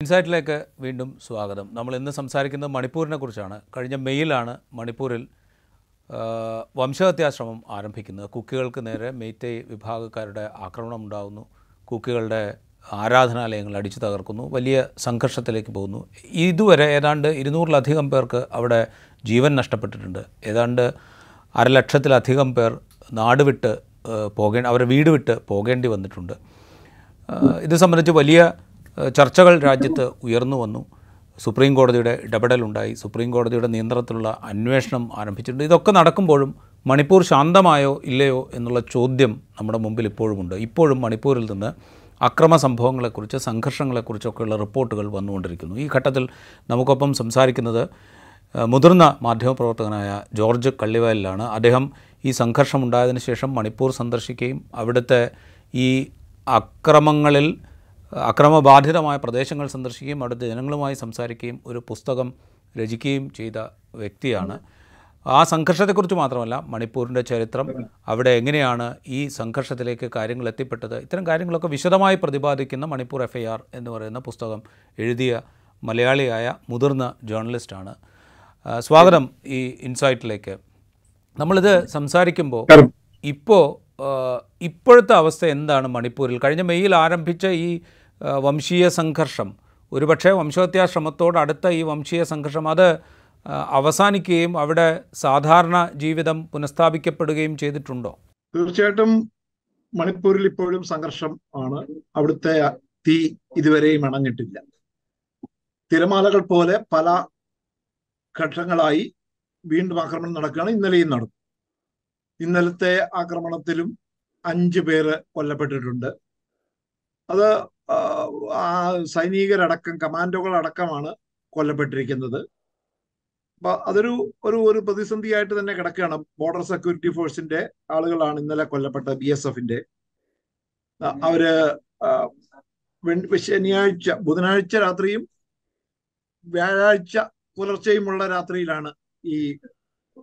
ഇൻസൈറ്റിലേക്ക് വീണ്ടും സ്വാഗതം. നമ്മൾ ഇന്ന് സംസാരിക്കുന്നത് മണിപ്പൂരിനെ കുറിച്ചാണ്. കഴിഞ്ഞ മെയ്യിലാണ് മണിപ്പൂരിൽ വംശഹത്യാശ്രമം ആരംഭിക്കുന്നത്. കുക്കികൾക്ക് നേരെ മെയ്തേയ് വിഭാഗക്കാരുടെ ആക്രമണം ഉണ്ടാകുന്നു കുക്കികളുടെ ആരാധനാലയങ്ങൾ അടിച്ചു തകർക്കുന്നു. വലിയ സംഘർഷത്തിലേക്ക് പോകുന്നു. ഇതുവരെ ഏതാണ്ട് ഇരുന്നൂറിലധികം പേർക്ക് അവിടെ ജീവൻ നഷ്ടപ്പെട്ടിട്ടുണ്ട്. ഏതാണ്ട് അരലക്ഷത്തിലധികം പേർ നാട് വിട്ട് പോകേ അവരെ വീട് വിട്ട് പോകേണ്ടി വന്നിട്ടുണ്ട്. ഇത് സംബന്ധിച്ച് വലിയ ചർച്ചകൾ രാജ്യത്ത് ഉയർന്നു വന്നു. സുപ്രീം കോടതിയുടെ ഇടപെടലുണ്ടായി. സുപ്രീം കോടതിയുടെ നിയന്ത്രണത്തിലുള്ള അന്വേഷണം ആരംഭിച്ചിട്ടുണ്ട്. ഇതൊക്കെ നടക്കുമ്പോഴും മണിപ്പൂർ ശാന്തമായോ ഇല്ലയോ എന്നുള്ള ചോദ്യം നമ്മുടെ മുമ്പിൽ ഇപ്പോഴുമുണ്ട്. ഇപ്പോഴും മണിപ്പൂരിൽ നിന്ന് അക്രമ സംഭവങ്ങളെക്കുറിച്ച് സംഘർഷങ്ങളെക്കുറിച്ചൊക്കെയുള്ള റിപ്പോർട്ടുകൾ വന്നുകൊണ്ടിരിക്കുന്നു. ഈ ഘട്ടത്തിൽ നമുക്കൊപ്പം സംസാരിക്കുന്നത് മുതിർന്ന മാധ്യമപ്രവർത്തകനായ ജോർജ് കള്ളിവയലിലാണ്. അദ്ദേഹം ഈ സംഘർഷം സംഘർഷമുണ്ടായതിനു ശേഷം മണിപ്പൂർ സന്ദർശിക്കുകയും അവിടുത്തെ ഈ അക്രമങ്ങളിൽ അക്രമബാധിതമായ പ്രദേശങ്ങൾ സന്ദർശിക്കുകയും അവിടുത്തെ ജനങ്ങളുമായി സംസാരിക്കുകയും ഒരു പുസ്തകം രചിക്കുകയും ചെയ്ത വ്യക്തിയാണ്. ആ സംഘർഷത്തെക്കുറിച്ച് മാത്രമല്ല മണിപ്പൂരിന്റെ ചരിത്രം അവിടെ എങ്ങനെയാണ് ഈ സംഘർഷത്തിലേക്ക് കാര്യങ്ങൾ എത്തിപ്പെട്ടത്? ഇത്തരം കാര്യങ്ങളൊക്കെ വിശദമായി പ്രതിപാദിക്കുന്ന മണിപ്പൂർ എഫ് ഐ ആർ എന്ന് പറയുന്ന പുസ്തകം എഴുതിയ മലയാളിയായ മുതിർന്ന ജേർണലിസ്റ്റാണ്. സ്വാഗതം ഈ ഇൻസൈറ്റിലേക്ക്. നമ്മളിത് സംസാരിക്കുമ്പോൾ ഇപ്പോൾ ഇപ്പോഴത്തെ അവസ്ഥ എന്താണ് മണിപ്പൂരിൽ? കഴിഞ്ഞ മെയ്യിൽ ആരംഭിച്ച ഈ വംശീയ സംഘർഷം. ഒരുപക്ഷെ വംശഹത്യാ ശ്രമത്തോട് അടുത്ത ഈ വംശീയ സംഘർഷം അത് അവസാനിക്കുകയും അവിടെ സാധാരണ ജീവിതം പുനഃസ്ഥാപിക്കപ്പെടുകയും ചെയ്തിട്ടുണ്ടോ? തീർച്ചയായിട്ടും മണിപ്പൂരിൽ ഇപ്പോഴും സംഘർഷം ആണ്. അവിടുത്തെ തീ ഇതുവരെയും അണഞ്ഞിട്ടില്ല. തിരമാലകൾ പോലെ പല ഘട്ടങ്ങളായി വീണ്ടും ആക്രമണം നടക്കുകയാണ്. ഇന്നലെയും നടന്നു. ഇന്നലത്തെ ആക്രമണത്തിലും അഞ്ചു പേര് കൊല്ലപ്പെട്ടിട്ടുണ്ട്. അത് ആ, സൈനികരടക്കം കമാൻഡോകളടക്കമാണ് കൊല്ലപ്പെട്ടിരിക്കുന്നത്. അപ്പൊ അതൊരു ഒരു ഒരു പ്രതിസന്ധിയായിട്ട് തന്നെ കിടക്കുകയാണ്. ബോർഡർ സെക്യൂരിറ്റി ഫോഴ്സിന്റെ ആളുകളാണ് ഇന്നലെ കൊല്ലപ്പെട്ട ബി എസ് എഫിന്റെ അവർ ശനിയാഴ്ച ബുധനാഴ്ച രാത്രിയും വ്യാഴാഴ്ച പുലർച്ചെയുമുള്ള രാത്രിയിലാണ് ഈ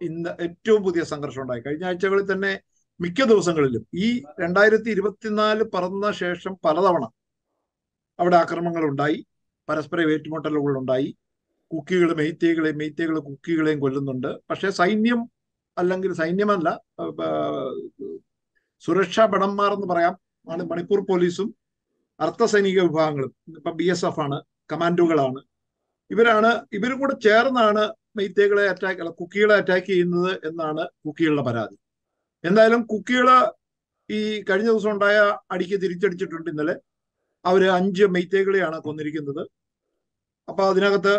ഇന്ന് ഏറ്റവും പുതിയ സംഘർഷം ഉണ്ടായി കഴിഞ്ഞ ആഴ്ചകളിൽ തന്നെ മിക്ക ദിവസങ്ങളിലും ഈ രണ്ടായിരത്തി ഇരുപത്തിനാല് പറന്ന ശേഷം പലതവണ അവിടെ ആക്രമണങ്ങൾ ഉണ്ടായി പരസ്പര ഏറ്റുമുട്ടലുകൾ ഉണ്ടായി കുക്കികൾ മെയ്ത്തേകളെയും മെയ്ത്തേകൾ കുക്കികളെയും കൊല്ലുന്നുണ്ട്. പക്ഷെ സൈന്യം അല്ലെങ്കിൽ സൈന്യമല്ല സുരക്ഷാ ഭടന്മാർ എന്ന് പറയാം. ആണ് മണിപ്പൂർ പോലീസും അർദ്ധസൈനിക വിഭാഗങ്ങളും. ഇപ്പൊ ബി എസ് എഫ് ആണ് കമാൻഡോകളാണ്. ഇവരാണ് ഇവരും കൂടെ ചേർന്നാണ് മെയ്ത്തേകളെ അറ്റാക്ക് കുക്കികളെ അറ്റാക്ക് ചെയ്യുന്നത് എന്നാണ് കുക്കികളുടെ പരാതി. എന്തായാലും കുക്കികൾ ഈ കഴിഞ്ഞ ദിവസം ഉണ്ടായ അടിക്ക് തിരിച്ചടിച്ചിട്ടുണ്ട് ഇന്നലെ. അവർ അഞ്ച് മെയ്ത്തേകളെയാണ് കൊന്നിരിക്കുന്നത്. അപ്പൊ അതിനകത്ത്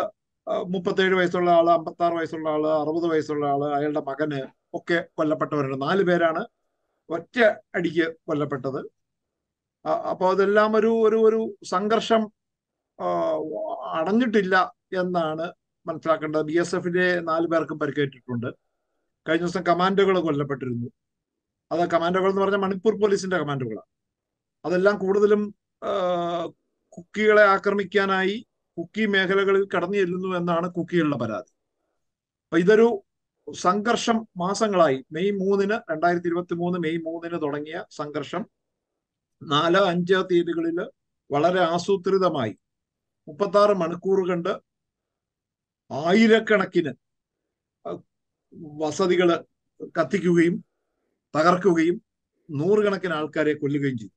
മുപ്പത്തേഴ് വയസ്സുള്ള ആൾ അമ്പത്തി ആറ് വയസ്സുള്ള ആൾ അറുപത് വയസ്സുള്ള ആൾ അയാളുടെ മകന് ഒക്കെ കൊല്ലപ്പെട്ടവരുണ്ട്. നാല് പേരാണ് ഒറ്റ അടിക്ക് കൊല്ലപ്പെട്ടത്. അപ്പോൾ അപ്പൊ അതെല്ലാം ഒരു ഒരു ഒരു സംഘർഷം അടഞ്ഞിട്ടില്ല എന്നാണ് മനസ്സിലാക്കേണ്ടത്. ബി എസ് എഫിന്റെ നാല് പേർക്കും പരിക്കേറ്റിട്ടുണ്ട്. കഴിഞ്ഞ ദിവസം കമാൻഡോകൾ കൊല്ലപ്പെട്ടിരുന്നു. അത് കമാൻഡോകൾ എന്ന് പറഞ്ഞാൽ മണിപ്പൂർ പോലീസിന്റെ കമാൻഡോകളാണ്. അതെല്ലാം കൂടുതലും കുക്കികളെ ആക്രമിക്കാനായി കുക്കി മേഖലകളിൽ കടന്നു ചെല്ലുന്നു എന്നാണ് കുക്കികളുടെ പരാതി. അപ്പൊ ഇതൊരു സംഘർഷം മാസങ്ങളായി. മെയ് മൂന്നിന് രണ്ടായിരത്തി ഇരുപത്തി മൂന്ന് മെയ് മൂന്നിന് തുടങ്ങിയ സംഘർഷം നാല് അഞ്ച് തീയതികളിൽ വളരെ ആസൂത്രിതമായി. മുപ്പത്തി ആറ് മണിക്കൂർ കണ്ട് ആയിരക്കണക്കിന് വസതികൾ കത്തിക്കുകയും തകർക്കുകയും നൂറുകണക്കിന് ആൾക്കാരെ കൊല്ലുകയും ചെയ്തു.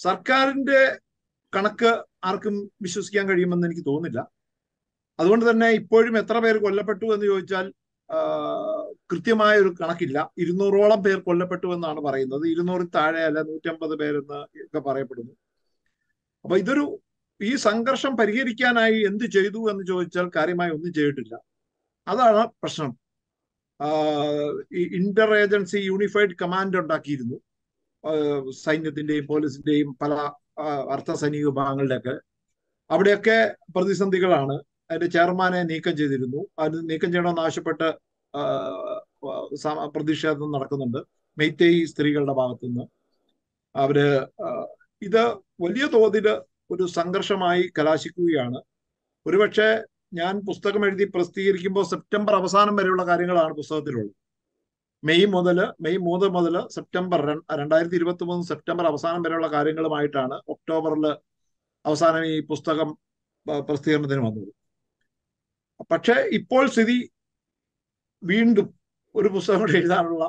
സർക്കാരിന്റെ കണക്ക് ആർക്കും വിശ്വസിക്കാൻ കഴിയുമെന്ന് എനിക്ക് തോന്നുന്നില്ല. അതുകൊണ്ട് തന്നെ ഇപ്പോഴും എത്ര പേർ കൊല്ലപ്പെട്ടു എന്ന് ചോദിച്ചാൽ കൃത്യമായ ഒരു കണക്കില്ല. ഇരുന്നൂറോളം പേർ കൊല്ലപ്പെട്ടു എന്നാണ് പറയുന്നത്. ഇരുന്നൂറിൽ താഴെ അല്ല നൂറ്റമ്പത് പേരെന്ന് ഒക്കെ പറയപ്പെടുന്നു. അപ്പൊ ഇതൊരു ഈ സംഘർഷം പരിഹരിക്കാനായി എന്ത് ചെയ്തു എന്ന് ചോദിച്ചാൽ കാര്യമായി ഒന്നും ചെയ്തിട്ടില്ല. അതാണ് പ്രശ്നം. ഈ ഇന്റർ ഏജൻസി യൂണിഫൈഡ് കമാൻഡ് ഉണ്ടാക്കിയിരുന്നു. സൈന്യത്തിന്റെയും പോലീസിന്റെയും പല ആഹ് അർദ്ധ സൈനിക വിഭാഗങ്ങളുടെയൊക്കെ അവിടെയൊക്കെ പ്രതിസന്ധികളാണ്. അതിന്റെ ചെയർമാനെ നീക്കം ചെയ്തിരുന്നു. അത് നീക്കം ചെയ്യണമെന്ന് ആവശ്യപ്പെട്ട് പ്രതിഷേധം നടക്കുന്നുണ്ട്. മെയ്തേയ് സ്ത്രീകളുടെ ഭാഗത്തു നിന്ന് അവർ ഇത് വലിയ തോതിൽ ഒരു സംഘർഷമായി കലാശിക്കുകയാണ്. ഒരുപക്ഷെ ഞാൻ പുസ്തകം എഴുതി പ്രസിദ്ധീകരിക്കുമ്പോൾ സെപ്റ്റംബർ അവസാനം വരെയുള്ള കാര്യങ്ങളാണ് പുസ്തകത്തിലുള്ളത്. മെയ് മുതൽ മെയ് മൂന്ന് മുതൽ സെപ്റ്റംബർ രണ്ടായിരത്തി ഇരുപത്തി മൂന്ന് സെപ്റ്റംബർ അവസാനം വരെയുള്ള കാര്യങ്ങളുമായിട്ടാണ് ഒക്ടോബറിൽ അവസാനം ഈ പുസ്തകം പ്രസിദ്ധീകരണത്തിന് വന്നത്. പക്ഷേ ഇപ്പോൾ സ്ഥിതി വീണ്ടും ഒരു പുസ്തകം കൂടി എഴുതാനുള്ള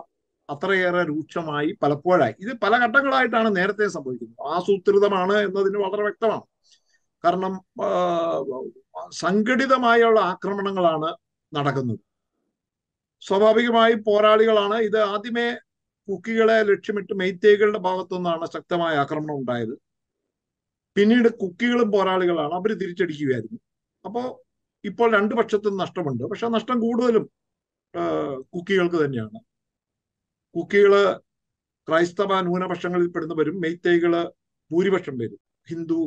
അത്രയേറെ രൂക്ഷമായി പലപ്പോഴായി. ഇത് പല ഘട്ടങ്ങളായിട്ടാണ് നേരത്തെ സംഭവിക്കുന്നത്. ആസൂത്രിതമാണ് എന്നതിന് വളരെ വ്യക്തമാണ്. കാരണം സംഘടിതമായുള്ള ആക്രമണങ്ങളാണ് നടക്കുന്നത്. സ്വാഭാവികമായി പോരാളികളാണ്. ഇത് ആദ്യമേ കുക്കികളെ ലക്ഷ്യമിട്ട് മെയ്ത്തേകളുടെ ഭാഗത്തു നിന്നാണ് ശക്തമായ ആക്രമണം ഉണ്ടായത്. പിന്നീട് കുക്കികളും പോരാളികളാണ് അവർ തിരിച്ചടിക്കുകയായിരുന്നു. അപ്പോൾ ഇപ്പോൾ രണ്ടു പക്ഷത്തും നഷ്ടമുണ്ട്. പക്ഷെ നഷ്ടം കൂടുതലും കുക്കികൾക്ക് തന്നെയാണ്. കുക്കികൾ ക്രൈസ്തവ ന്യൂനപക്ഷങ്ങളിൽ പെടുന്നവരും മെയ്ത്തേകൾ ഭൂരിപക്ഷം വരും ഹിന്ദു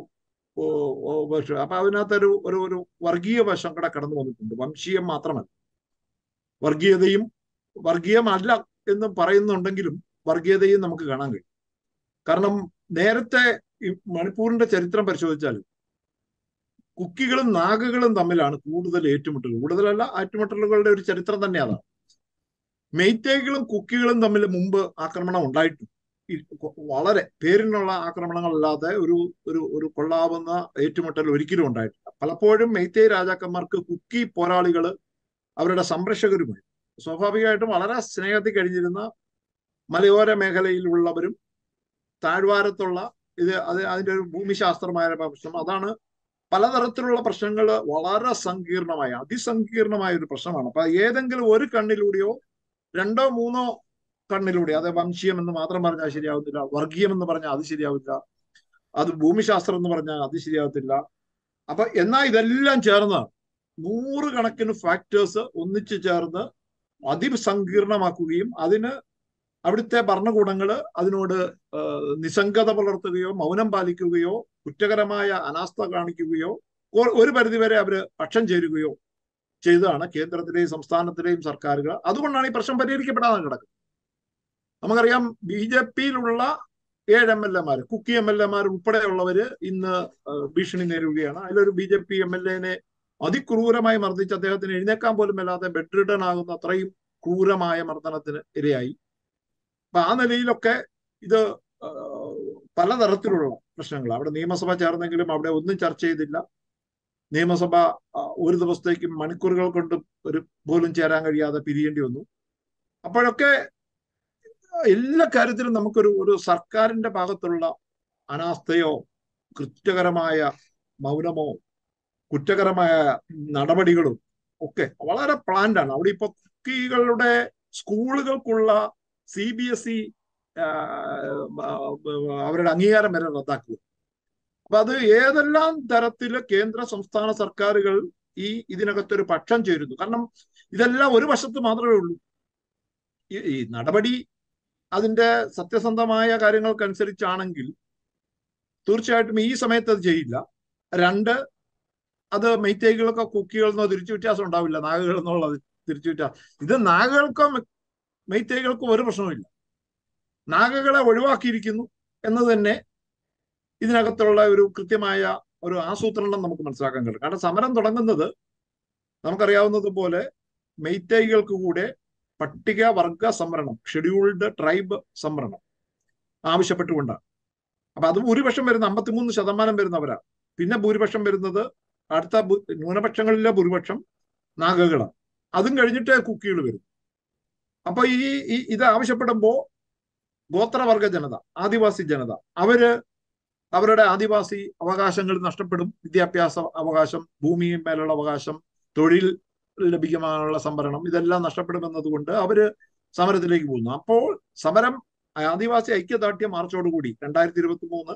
അപ്പൊ അതിനകത്തൊരു ഒരു ഒരു വർഗീയ വശം കൂടെ കടന്നു വന്നിട്ടുണ്ട്. വംശീയം മാത്രമല്ല. വർഗീയതയും വർഗീയമല്ല എന്ന് പറയുന്നുണ്ടെങ്കിലും വർഗീയതയും നമുക്ക് കാണാൻ കഴിയും. കാരണം നേരത്തെ ഈ മണിപ്പൂരിന്റെ ചരിത്രം പരിശോധിച്ചാൽ കുക്കികളും നാഗകളും തമ്മിലാണ് കൂടുതൽ ഏറ്റുമുട്ടലുകൾ കൂടുതലല്ല ഏറ്റുമുട്ടലുകളുടെ ഒരു ചരിത്രം തന്നെ അതാണ്. മെയ്ത്തേകളും കുക്കികളും തമ്മിൽ മുമ്പ് ആക്രമണം ഉണ്ടായിട്ടുണ്ട്. വളരെ പേരിനുള്ള ആക്രമണങ്ങളല്ലാതെ ഒരു ഒരു ഒരു കൊള്ളാവുന്ന ഏറ്റുമുട്ടൽ ഒരിക്കലും ഉണ്ടായിട്ടില്ല. പലപ്പോഴും മെയ്ത്തേ രാജാക്കന്മാർക്ക് കുക്കി പോരാളികൾ അവരുടെ സംരക്ഷകരുമായി. സ്വാഭാവികമായിട്ടും വളരെ സ്നേഹത്തിൽ കഴിഞ്ഞിരുന്ന മലയോര മേഖലയിലുള്ളവരും താഴ്വാരത്തുള്ള ഇത് അത് അതിന്റെ ഒരു ഭൂമിശാസ്ത്രമായ പ്രശ്നം. അതാണ് പലതരത്തിലുള്ള പ്രശ്നങ്ങൾ വളരെ സങ്കീർണമായ അതിസങ്കീർണമായ ഒരു പ്രശ്നമാണ്. അപ്പൊ ഏതെങ്കിലും ഒരു കണ്ണിലൂടെയോ രണ്ടോ മൂന്നോ കണ്ണിലൂടെ അത് വംശീയം എന്ന് മാത്രം പറഞ്ഞാൽ ശരിയാവുന്നില്ല വർഗീയം എന്ന് പറഞ്ഞാൽ അത് ശരിയാവില്ല അത് ഭൂമിശാസ്ത്രം എന്ന് പറഞ്ഞാൽ അത് ശരിയാവത്തില്ല. അപ്പൊ എന്നാൽ ഇതെല്ലാം ചേർന്നാണ് നൂറുകണക്കിന് ഫാക്ടേഴ്സ് ഒന്നിച്ചു ചേർന്ന് അതിസങ്കീർണമാക്കുകയും അതിന് അവിടുത്തെ ഭരണകൂടങ്ങൾ അതിനോട് നിസ്സംഗത പുലർത്തുകയോ മൗനം പാലിക്കുകയോ കുറ്റകരമായ അനാസ്ഥ കാണിക്കുകയോ ഒരു പരിധിവരെ അവർ പക്ഷം ചേരുകയോ ചെയ്തതാണ് കേന്ദ്രത്തിലെയും സംസ്ഥാനത്തിലെയും സർക്കാരുകൾ. അതുകൊണ്ടാണ് ഈ പ്രശ്നം പരിഹരിക്കപ്പെടാതെ കിടക്കുന്നത്. നമുക്കറിയാം ബി ജെ പിയിലുള്ള ഏഴ് എം എൽ എമാർ കുക്കി എം എൽ എമാർ ഉൾപ്പെടെയുള്ളവര് ഇന്ന് ഭീഷണി നേരിടുകയാണ്. അതിലൊരു B J P M L എനെ അതിക്രൂരമായി മർദ്ദിച്ച് അദ്ദേഹത്തിന് എഴുന്നേക്കാൻ പോലും അല്ലാതെ ബെഡ് റിട്ടേൺ ആകുന്ന അത്രയും ക്രൂരമായ മർദ്ദനത്തിന് ഇരയായി. അപ്പൊ ആ നിലയിലൊക്കെ ഇത് പലതരത്തിലുള്ള പ്രശ്നങ്ങൾ. അവിടെ നിയമസഭ ചേർന്നെങ്കിലും അവിടെ ഒന്നും ചർച്ച ചെയ്തില്ല. നിയമസഭ ഒരു ദിവസത്തേക്കും മണിക്കൂറുകൾ കൊണ്ട് ഒരു പോലും ചേരാൻ കഴിയാതെ പിരിയേണ്ടി വന്നു. അപ്പോഴൊക്കെ എല്ലാ കാര്യത്തിലും നമുക്കൊരു ഒരു സർക്കാരിന്റെ ഭാഗത്തുള്ള അനാസ്ഥയോ കൃത്യകരമായ മൗനമോ കുറ്റകരമായ നടപടികളും ഒക്കെ വളരെ പ്ലാൻഡ് ആണ്. അവിടെ ഇപ്പൊ കുക്കികളുടെ സ്കൂളുകൾക്കുള്ള സി ബി എസ് ഇ അവരുടെ അംഗീകാരം വരെ റദ്ദാക്കുക. അപ്പൊ അത് ഏതെല്ലാം തരത്തിൽ കേന്ദ്ര സംസ്ഥാന സർക്കാരുകൾ ഈ ഇതിനകത്തൊരു പക്ഷം ചേരുന്നു? കാരണം ഇതെല്ലാം ഒരു വശത്ത് മാത്രമേ ഉള്ളൂ. ഈ നടപടി അതിന്റെ സത്യസന്ധമായ കാര്യങ്ങൾക്കനുസരിച്ചാണെങ്കിൽ തീർച്ചയായിട്ടും ഈ സമയത്ത് അത് ചെയ്യില്ല. രണ്ട് അത് മെയ്ത്തേകൾക്കോ കുക്കികളെന്നോ തിരിച്ചു വ്യത്യാസം ഉണ്ടാവില്ല. നാഗകൾ എന്നുള്ളത് തിരിച്ചു വ്യത്യാസം. ഇത് നാഗകൾക്കോ മെയ്ത്തേകൾക്കോ ഒരു പ്രശ്നവുമില്ല. നാഗകളെ ഒഴിവാക്കിയിരിക്കുന്നു എന്ന് തന്നെ ഇതിനകത്തുള്ള ഒരു കൃത്യമായ ഒരു ആസൂത്രണം നമുക്ക് മനസ്സിലാക്കാൻ കഴിയും. കാരണം സമരം തുടങ്ങുന്നത് നമുക്കറിയാവുന്നതുപോലെ മെയ്റ്റൈകൾക്ക് കൂടെ പട്ടിക വർഗ സംവരണം ഷെഡ്യൂൾഡ് ട്രൈബ് സംവരണം ആവശ്യപ്പെട്ടുകൊണ്ടാണ്. അപ്പൊ അത് ഭൂരിപക്ഷം വരുന്ന അമ്പത്തിമൂന്ന് ശതമാനം വരുന്നവരാണ്. പിന്നെ ഭൂരിപക്ഷം വരുന്നത് അടുത്ത ന്യൂനപക്ഷങ്ങളിലെ ഭൂരിപക്ഷം നാഗകളാണ്. അതും കഴിഞ്ഞിട്ടേ കുക്കികൾ വരും. അപ്പൊ ഈ ഇത് ആവശ്യപ്പെടുമ്പോ ഗോത്രവർഗ ജനത ആദിവാസി ജനത അവർ അവരുടെ ആദിവാസി അവകാശങ്ങൾ നഷ്ടപ്പെടും. വിദ്യാഭ്യാസ അവകാശം ഭൂമിയും മേലുള്ള അവകാശം തൊഴിൽ ലഭിക്കാനുള്ള സംവരണം ഇതെല്ലാം നഷ്ടപ്പെടുമെന്നതുകൊണ്ട് അവർ സമരത്തിലേക്ക് പോകുന്നു. അപ്പോൾ സമരം ആദിവാസി ഐക്യദാർഢ്യ മാർച്ചോടുകൂടി രണ്ടായിരത്തി ഇരുപത്തി മൂന്ന്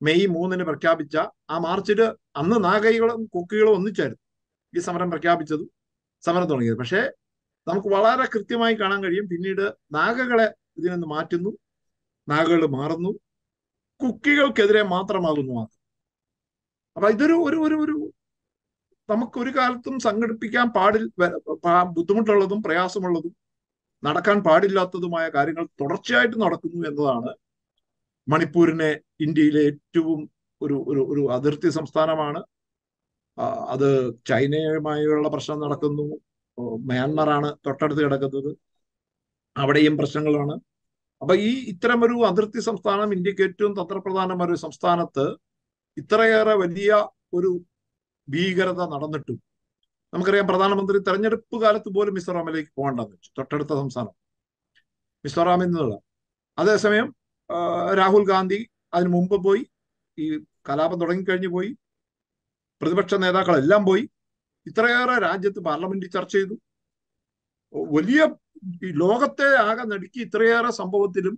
മെയ് മൂന്നിന് പ്രഖ്യാപിച്ച ആ മാർച്ചിൽ അന്ന് നാഗൈകളും കുക്കികളും ഒന്നിച്ചായിരുന്നു ഈ സമരം പ്രഖ്യാപിച്ചതും സമരം തുടങ്ങിയത്. പക്ഷേ നമുക്ക് വളരെ കൃത്യമായി കാണാൻ കഴിയും പിന്നീട് നാഗകളെ ഇതിൽ നിന്ന് മാറ്റുന്നു നാഗകൾ മാറുന്നു കുക്കികൾക്കെതിരെ മാത്രമാകുന്നു അത്. അപ്പൊ ഇതൊരു ഒരു ഒരു ഒരു നമുക്ക് ഒരു കാലത്തും സംഘടിപ്പിക്കാൻ പാടിൽ ബുദ്ധിമുട്ടുള്ളതും പ്രയാസമുള്ളതും നടക്കാൻ പാടില്ലാത്തതുമായ കാര്യങ്ങൾ തുടർച്ചയായിട്ട് നടക്കുന്നു എന്നതാണ് മണിപ്പൂരിനെ ഇന്ത്യയിലെ ഏറ്റവും ഒരു ഒരു ഒരു അതിർത്തി സംസ്ഥാനമാണ്. അത് ചൈനയുമായുള്ള പ്രശ്നം നടക്കുന്നു. മ്യാൻമറാണ് തൊട്ടടുത്ത് കിടക്കുന്നത്. അവിടെയും പ്രശ്നങ്ങളാണ്. അപ്പൊ ഈ ഇത്തരമൊരു അതിർത്തി സംസ്ഥാനം ഇന്ത്യയ്ക്ക് ഏറ്റവും തന്ത്രപ്രധാനമായ ഒരു സംസ്ഥാനത്ത് ഇത്രയേറെ വലിയ ഒരു ഭീകരത നടന്നിട്ടും നമുക്കറിയാം പ്രധാനമന്ത്രി തെരഞ്ഞെടുപ്പ് കാലത്ത് പോലും മിസോറാമിലേക്ക് പോകണ്ടെന്ന് വെച്ചു തൊട്ടടുത്ത സംസ്ഥാനം. മിസോറാമിൽ നിന്നുള്ള അതേസമയം രാഹുൽ ഗാന്ധി അതിന് മുമ്പ് പോയി ഈ കലാപം തുടങ്ങിക്കഴിഞ്ഞു പോയി പ്രതിപക്ഷ നേതാക്കളെല്ലാം പോയി ഇത്രയേറെ രാജ്യത്ത് പാർലമെന്റിൽ ചർച്ച ചെയ്തു. വലിയ ലോകത്തെ ആകെ നടുക്കി ഇത്രയേറെ സംഭവത്തിലും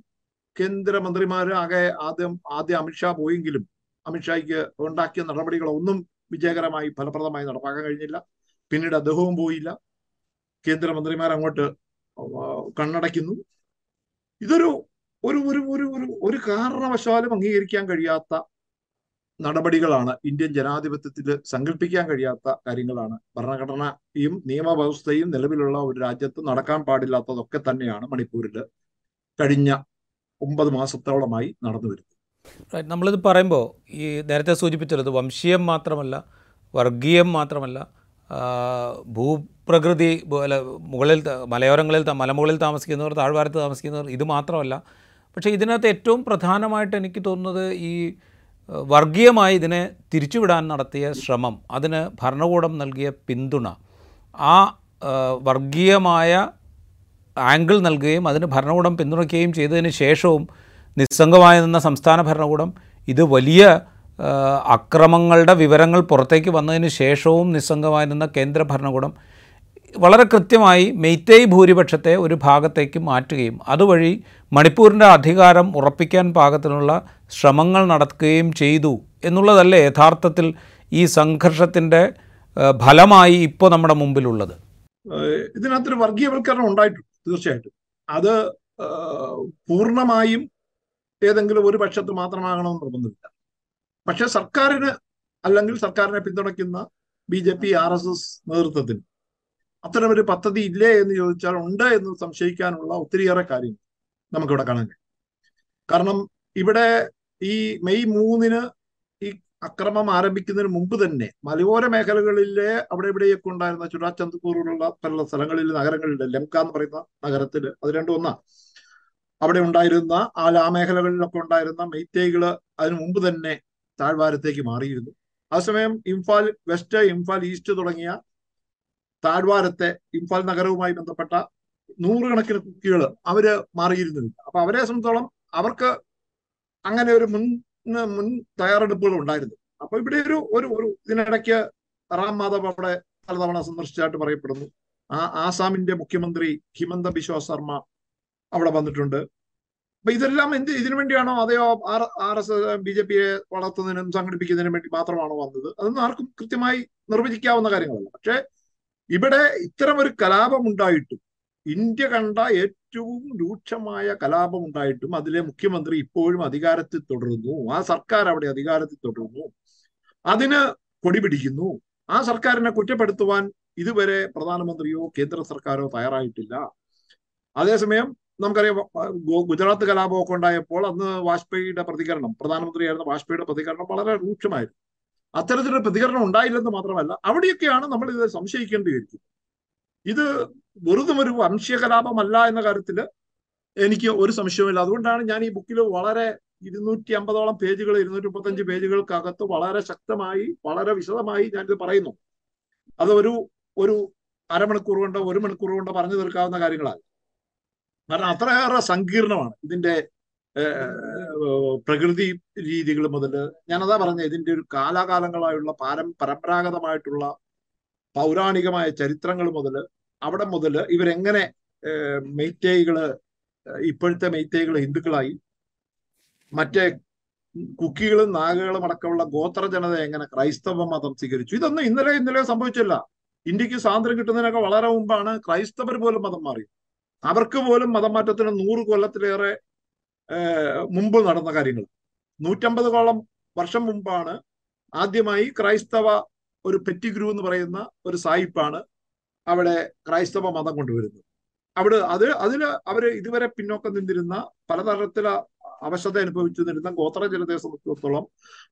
കേന്ദ്രമന്ത്രിമാര് ആകെ ആദ്യം ആദ്യം അമിത്ഷാ പോയെങ്കിലും അമിത്ഷായ്ക്ക് ഉണ്ടാക്കിയ നടപടികളൊന്നും വിജയകരമായി ഫലപ്രദമായി നടപ്പാക്കാൻ കഴിഞ്ഞില്ല. പിന്നീട് അദ്ദേഹവും പോയില്ല. കേന്ദ്രമന്ത്രിമാർ അങ്ങോട്ട് കണ്ണടയ്ക്കുന്നു. ഇതൊരു ഒരു ഒരു ഒരു ഒരു ഒരു കാരണവശാലും അംഗീകരിക്കാൻ കഴിയാത്ത നടപടികളാണ് ഇന്ത്യൻ ജനാധിപത്യത്തിൽ സങ്കല്പിക്കാൻ കഴിയാത്ത കാര്യങ്ങളാണ് ഭരണഘടനയും നിയമവ്യവസ്ഥയും നിലവിലുള്ള ഒരു രാജ്യത്ത് നടക്കാൻ പാടില്ലാത്തതൊക്കെ തന്നെയാണ് മണിപ്പൂരിൽ കഴിഞ്ഞ ഒമ്പത് മാസത്തോളമായി നടന്നു വരുന്നത്. നമ്മളിത് പറയുമ്പോൾ ഈ നേരത്തെ സൂചിപ്പിച്ചത് വംശീയം മാത്രമല്ല വർഗീയം മാത്രമല്ല ഭൂപ്രകൃതി അല്ല മുകളിൽ മലയോരങ്ങളിൽ മലമുകളിൽ താമസിക്കുന്നവർ താഴ്വാരത്ത് താമസിക്കുന്നവർ ഇത് മാത്രമല്ല പക്ഷേ ഇതിനകത്ത് ഏറ്റവും പ്രധാനമായിട്ട് എനിക്ക് തോന്നുന്നത് ഈ വർഗീയമായി ഇതിനെ തിരിച്ചുവിടാൻ നടത്തിയ ശ്രമം അതിന് ഭരണകൂടം നൽകിയ പിന്തുണ ആ വർഗീയമായ ആംഗിൾ നൽകുകയും അതിന് ഭരണകൂടം പിന്തുണയ്ക്കുകയും ചെയ്തതിന് ശേഷവും നിസ്സംഗമായി നിന്ന സംസ്ഥാന ഭരണകൂടം ഇത് വലിയ അക്രമങ്ങളുടെ വിവരങ്ങൾ പുറത്തേക്ക് വന്നതിന് ശേഷവും നിസ്സംഗമായി നിന്ന കേന്ദ്ര ഭരണകൂടം വളരെ കൃത്യമായി മെയ്തേയ് ഭൂരിപക്ഷത്തെ ഒരു ഭാഗത്തേക്ക് മാറ്റുകയും അതുവഴി മണിപ്പൂരിന്റെ അധികാരം ഉറപ്പിക്കാൻ പാകത്തിനുള്ള ശ്രമങ്ങൾ നടക്കുകയും ചെയ്തു എന്നുള്ളതല്ലേ യഥാർത്ഥത്തിൽ ഈ സംഘർഷത്തിന്റെ ഫലമായി ഇപ്പോൾ നമ്മുടെ മുമ്പിലുള്ളത്? ഇതിനകത്തൊരു വർഗീയവൽക്കരണം ഉണ്ടായിട്ടുണ്ട് തീർച്ചയായിട്ടും. അത് പൂർണമായും ഏതെങ്കിലും ഒരു പക്ഷത്ത് മാത്രമാകണമെന്ന് നിർബന്ധമില്ല. പക്ഷെ സർക്കാരിന് അല്ലെങ്കിൽ സർക്കാരിനെ പിന്തുണയ്ക്കുന്ന B J P R S S നേതൃത്വത്തിന് അത്തരമൊരു പദ്ധതി ഇല്ലേ എന്ന് ചോദിച്ചാൽ ഉണ്ട് എന്ന് സംശയിക്കാനുള്ള ഒത്തിരിയേറെ കാര്യങ്ങൾ നമുക്കിവിടെ കാണാൻ കഴിയും. കാരണം ഇവിടെ ഈ മെയ് മൂന്നിന് ഈ അക്രമം ആരംഭിക്കുന്നതിന് മുമ്പ് തന്നെ മലയോര മേഖലകളിലെ അവിടെ ഇവിടെയൊക്കെ ഉണ്ടായിരുന്ന ചുരാചന്ദ്പൂറിലുള്ള പല സ്ഥലങ്ങളിൽ നഗരങ്ങളിൽ ലംക എന്ന് പറയുന്ന നഗരത്തിൽ അത് രണ്ടും ഒന്നാ അവിടെ ഉണ്ടായിരുന്ന ആ ആ മേഖലകളിലൊക്കെ ഉണ്ടായിരുന്ന മെയ്റ്റേകൾ അതിനു മുമ്പ് തന്നെ താഴ്വാരത്തേക്ക് മാറിയിരുന്നു. അതേസമയം ഇംഫാൽ വെസ്റ്റ് ഇംഫാൽ ഈസ്റ്റ് തുടങ്ങിയ താഴ്വാരത്തെ ഇംഫാൽ നഗരവുമായി ബന്ധപ്പെട്ട നൂറുകണക്കിന് കുക്കികൾ അവർ മാറിയിരുന്നില്ല അപ്പൊ അവരെ സംബന്ധിച്ചോളം അവർക്ക് അങ്ങനെ ഒരു മുൻ മുൻ തയ്യാറെടുപ്പുകൾ ഉണ്ടായിരുന്നു. അപ്പൊ ഇവിടെ ഒരു ഒരു ഒരു ഇതിനിടയ്ക്ക് റാം മാധവ് അവിടെ പലതവണ സന്ദർശിച്ചായിട്ട് പറയപ്പെടുന്നു. ആ ആസാമിന്റെ മുഖ്യമന്ത്രി ഹിമന്ത ബിശ്വ ശർമ്മ അവിടെ വന്നിട്ടുണ്ട്. അപ്പൊ ഇതെല്ലാം എന്ത് ഇതിനു വേണ്ടിയാണോ അതെയോ R R S B J പിയെ വളർത്തുന്നതിനും സംഘടിപ്പിക്കുന്നതിനും വേണ്ടി മാത്രമാണോ വന്നത്? അതൊന്നും ആർക്കും കൃത്യമായി നിർവചിക്കാവുന്ന കാര്യങ്ങളല്ല. പക്ഷെ ഇവിടെ ഇത്തരം ഒരു കലാപം ഉണ്ടായിട്ടും ഇന്ത്യ കണ്ട ഏറ്റവും രൂക്ഷമായ കലാപം ഉണ്ടായിട്ടും അതിലെ മുഖ്യമന്ത്രി ഇപ്പോഴും അധികാരത്തിൽ തുടരുന്നു. ആ സർക്കാർ അവിടെ അധികാരത്തിൽ തുടരുന്നു. അതിന് കൊടി പിടിക്കുന്നു. ആ സർക്കാരിനെ കുറ്റപ്പെടുത്തുവാൻ ഇതുവരെ പ്രധാനമന്ത്രിയോ കേന്ദ്ര സർക്കാരോ തയ്യാറായിട്ടില്ല. അതേസമയം നമുക്കറിയാം ഗുജറാത്ത് കലാപമൊക്കെ ഉണ്ടായപ്പോൾ അന്ന് വാജ്പേയിയുടെ പ്രതികരണം പ്രധാനമന്ത്രിയായിരുന്ന വാജ്പേയിയുടെ പ്രതികരണം വളരെ രൂക്ഷമായിരുന്നു. അത്തരത്തിലൊരു പ്രതികരണം ഉണ്ടായില്ലെന്ന് മാത്രമല്ല അവിടെയൊക്കെയാണ് നമ്മൾ ഇത് സംശയിക്കേണ്ടിയിരിക്കുന്നത്. ഇത് വെറുതും ഒരു വംശീയ കലാപമല്ല എന്ന കാര്യത്തിൽ എനിക്ക് ഒരു സംശയവുമില്ല. അതുകൊണ്ടാണ് ഞാൻ ഈ ബുക്കിൽ വളരെ ഇരുന്നൂറ്റി അമ്പതോളം പേജുകൾ ഇരുന്നൂറ്റി മുപ്പത്തഞ്ച് പേജുകൾക്കകത്ത് വളരെ ശക്തമായി വളരെ വിശദമായി ഞാനിത് പറയുന്നു. അത് ഒരു ഒരു അരമണിക്കൂർ കൊണ്ടോ ഒരു മണിക്കൂർ കൊണ്ടോ പറഞ്ഞു തീർക്കാവുന്ന കാര്യങ്ങളാണ് കാരണം അത്രയേറെ സങ്കീർണമാണ് ഇതിന്റെ പ്രകൃതി രീതികൾ മുതൽ ഞാനതാ പറഞ്ഞ ഇതിന്റെ ഒരു കാലാകാലങ്ങളായുള്ള പാരം പരമ്പരാഗതമായിട്ടുള്ള പൗരാണികമായ ചരിത്രങ്ങൾ മുതൽ അവിടെ മുതൽ ഇവരെങ്ങനെ മെയ്ത്തേകൾ ഇപ്പോഴത്തെ മെയ്ത്തേകൾ ഹിന്ദുക്കളായി മറ്റേ കുക്കികളും നാഗകളും അടക്കമുള്ള ഗോത്ര ജനത എങ്ങനെ ക്രൈസ്തവ മതം സ്വീകരിച്ചു? ഇതൊന്നും ഇന്നലെ ഇന്നലെ സംഭവിച്ചില്ല. ഇന്ത്യയ്ക്ക് സ്വാതന്ത്ര്യം കിട്ടുന്നതിനൊക്കെ വളരെ മുമ്പാണ് ക്രൈസ്തവർ പോലും മതം മാറി അവർക്ക് പോലും മതം മാറ്റത്തിന് നൂറ് കൊല്ലത്തിലേറെ മുമ്പ് നടന്ന കാര്യങ്ങൾ. നൂറ്റമ്പതോളം വർഷം മുമ്പാണ് ആദ്യമായി ക്രൈസ്തവ ഒരു പെറ്റി ഗ്രൂ എന്ന് പറയുന്ന ഒരു സായിപ്പാണ് അവിടെ ക്രൈസ്തവ മതം കൊണ്ടുവരുന്നത്. അവിടെ അത് അതിൽ അവർ ഇതുവരെ പിന്നോക്കം നിന്നിരുന്ന പലതരത്തില അവശത അനുഭവിച്ചു നിന്നിരുന്ന ഗോത്ര ജനതയെ സംബന്ധിച്ചിടത്തോളം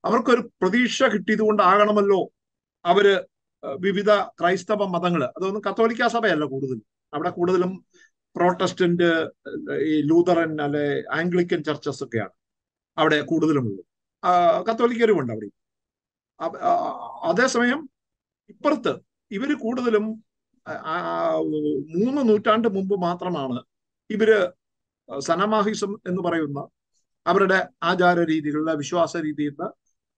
അവർക്കൊരു പ്രതീക്ഷ കിട്ടിയതുകൊണ്ടാകണമല്ലോ അവർ വിവിധ ക്രൈസ്തവ മതങ്ങൾ അതൊന്നും കത്തോലിക്ക സഭയല്ല കൂടുതൽ അവിടെ കൂടുതലും പ്രോട്ടസ്റ്റന്റ് ഈ ലൂതറൻ അല്ലെ ആംഗ്ലിക്കൻ ചർച്ചസ് ഒക്കെയാണ് അവിടെ കൂടുതലുമുള്ളത്. കത്തോലിക്കരുമുണ്ട് അവിടെ. അതേസമയം ഇപ്പുറത്ത് ഇവർ കൂടുതലും മൂന്ന് നൂറ്റാണ്ട് മുമ്പ് മാത്രമാണ് ഇവർ സനമാഹിസം എന്ന് പറയുന്ന അവരുടെ ആചാര രീതികളിലെ വിശ്വാസ രീതിയിൽ നിന്ന്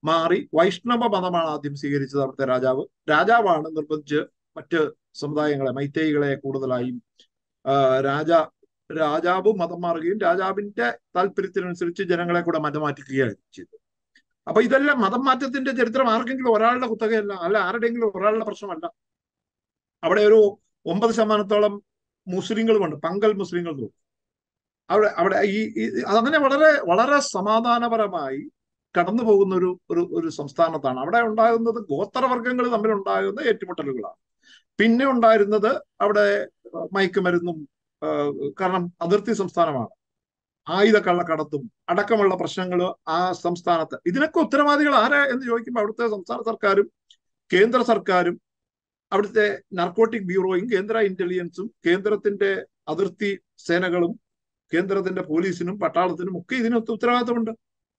മാറി വൈഷ്ണവ മതമാണ് ആദ്യം സ്വീകരിച്ചത് അവിടുത്തെ രാജാവ്. രാജാവാണ് നിർബന്ധിച്ച് മറ്റ് സമുദായങ്ങളെ മൈത്തേയികളെ കൂടുതലായും രാജ രാജാവ് മതം മാറുകയും രാജാവിന്റെ താല്പര്യത്തിനനുസരിച്ച് ജനങ്ങളെ കൂടെ മതം മാറ്റിക്കുകയാണ് ചെയ്തത്. അപ്പൊ ഇതെല്ലാം മതം മാറ്റത്തിന്റെ ചരിത്രം ആർക്കെങ്കിലും ഒരാളുടെ കുത്തകയല്ല അല്ല ആരുടെയെങ്കിലും ഒരാളുടെ പ്രശ്നമല്ല. അവിടെ ഒരു ഒമ്പത് ശതമാനത്തോളം മുസ്ലിങ്ങളുമുണ്ട് പങ്കൽ മുസ്ലിങ്ങൾ അവിടെ അവിടെ ഈ അതങ്ങനെ വളരെ വളരെ സമാധാനപരമായി കടന്നു പോകുന്ന ഒരു ഒരു സംസ്ഥാനത്താണ്. അവിടെ ഉണ്ടാകുന്നത് ഗോത്രവർഗങ്ങൾ തമ്മിൽ ഉണ്ടാകുന്ന ഏറ്റുമുട്ടലുകളാണ്. പിന്നെ ഉണ്ടായിരുന്നത് അവിടെ മയക്കുമരുന്നും കാരണം അതിർത്തി സംസ്ഥാനമാണ്. ആയുധ കള്ളക്കടത്തും അടക്കമുള്ള പ്രശ്നങ്ങൾ ആ സംസ്ഥാനത്ത്. ഇതിനൊക്കെ ഉത്തരവാദികൾ ആരാ എന്ന് ചോദിക്കുമ്പോൾ അവിടുത്തെ സംസ്ഥാന സർക്കാരും കേന്ദ്ര സർക്കാരും അവിടുത്തെ നർക്കോട്ടിക് ബ്യൂറോയും കേന്ദ്ര ഇന്റലിജൻസും കേന്ദ്രത്തിന്റെ അതിർത്തി സേനകളും കേന്ദ്രത്തിന്റെ പോലീസിനും പട്ടാളത്തിനും ഒക്കെ ഇതിനൊത്ത് ഉത്തരവാദിത്തമുണ്ട്.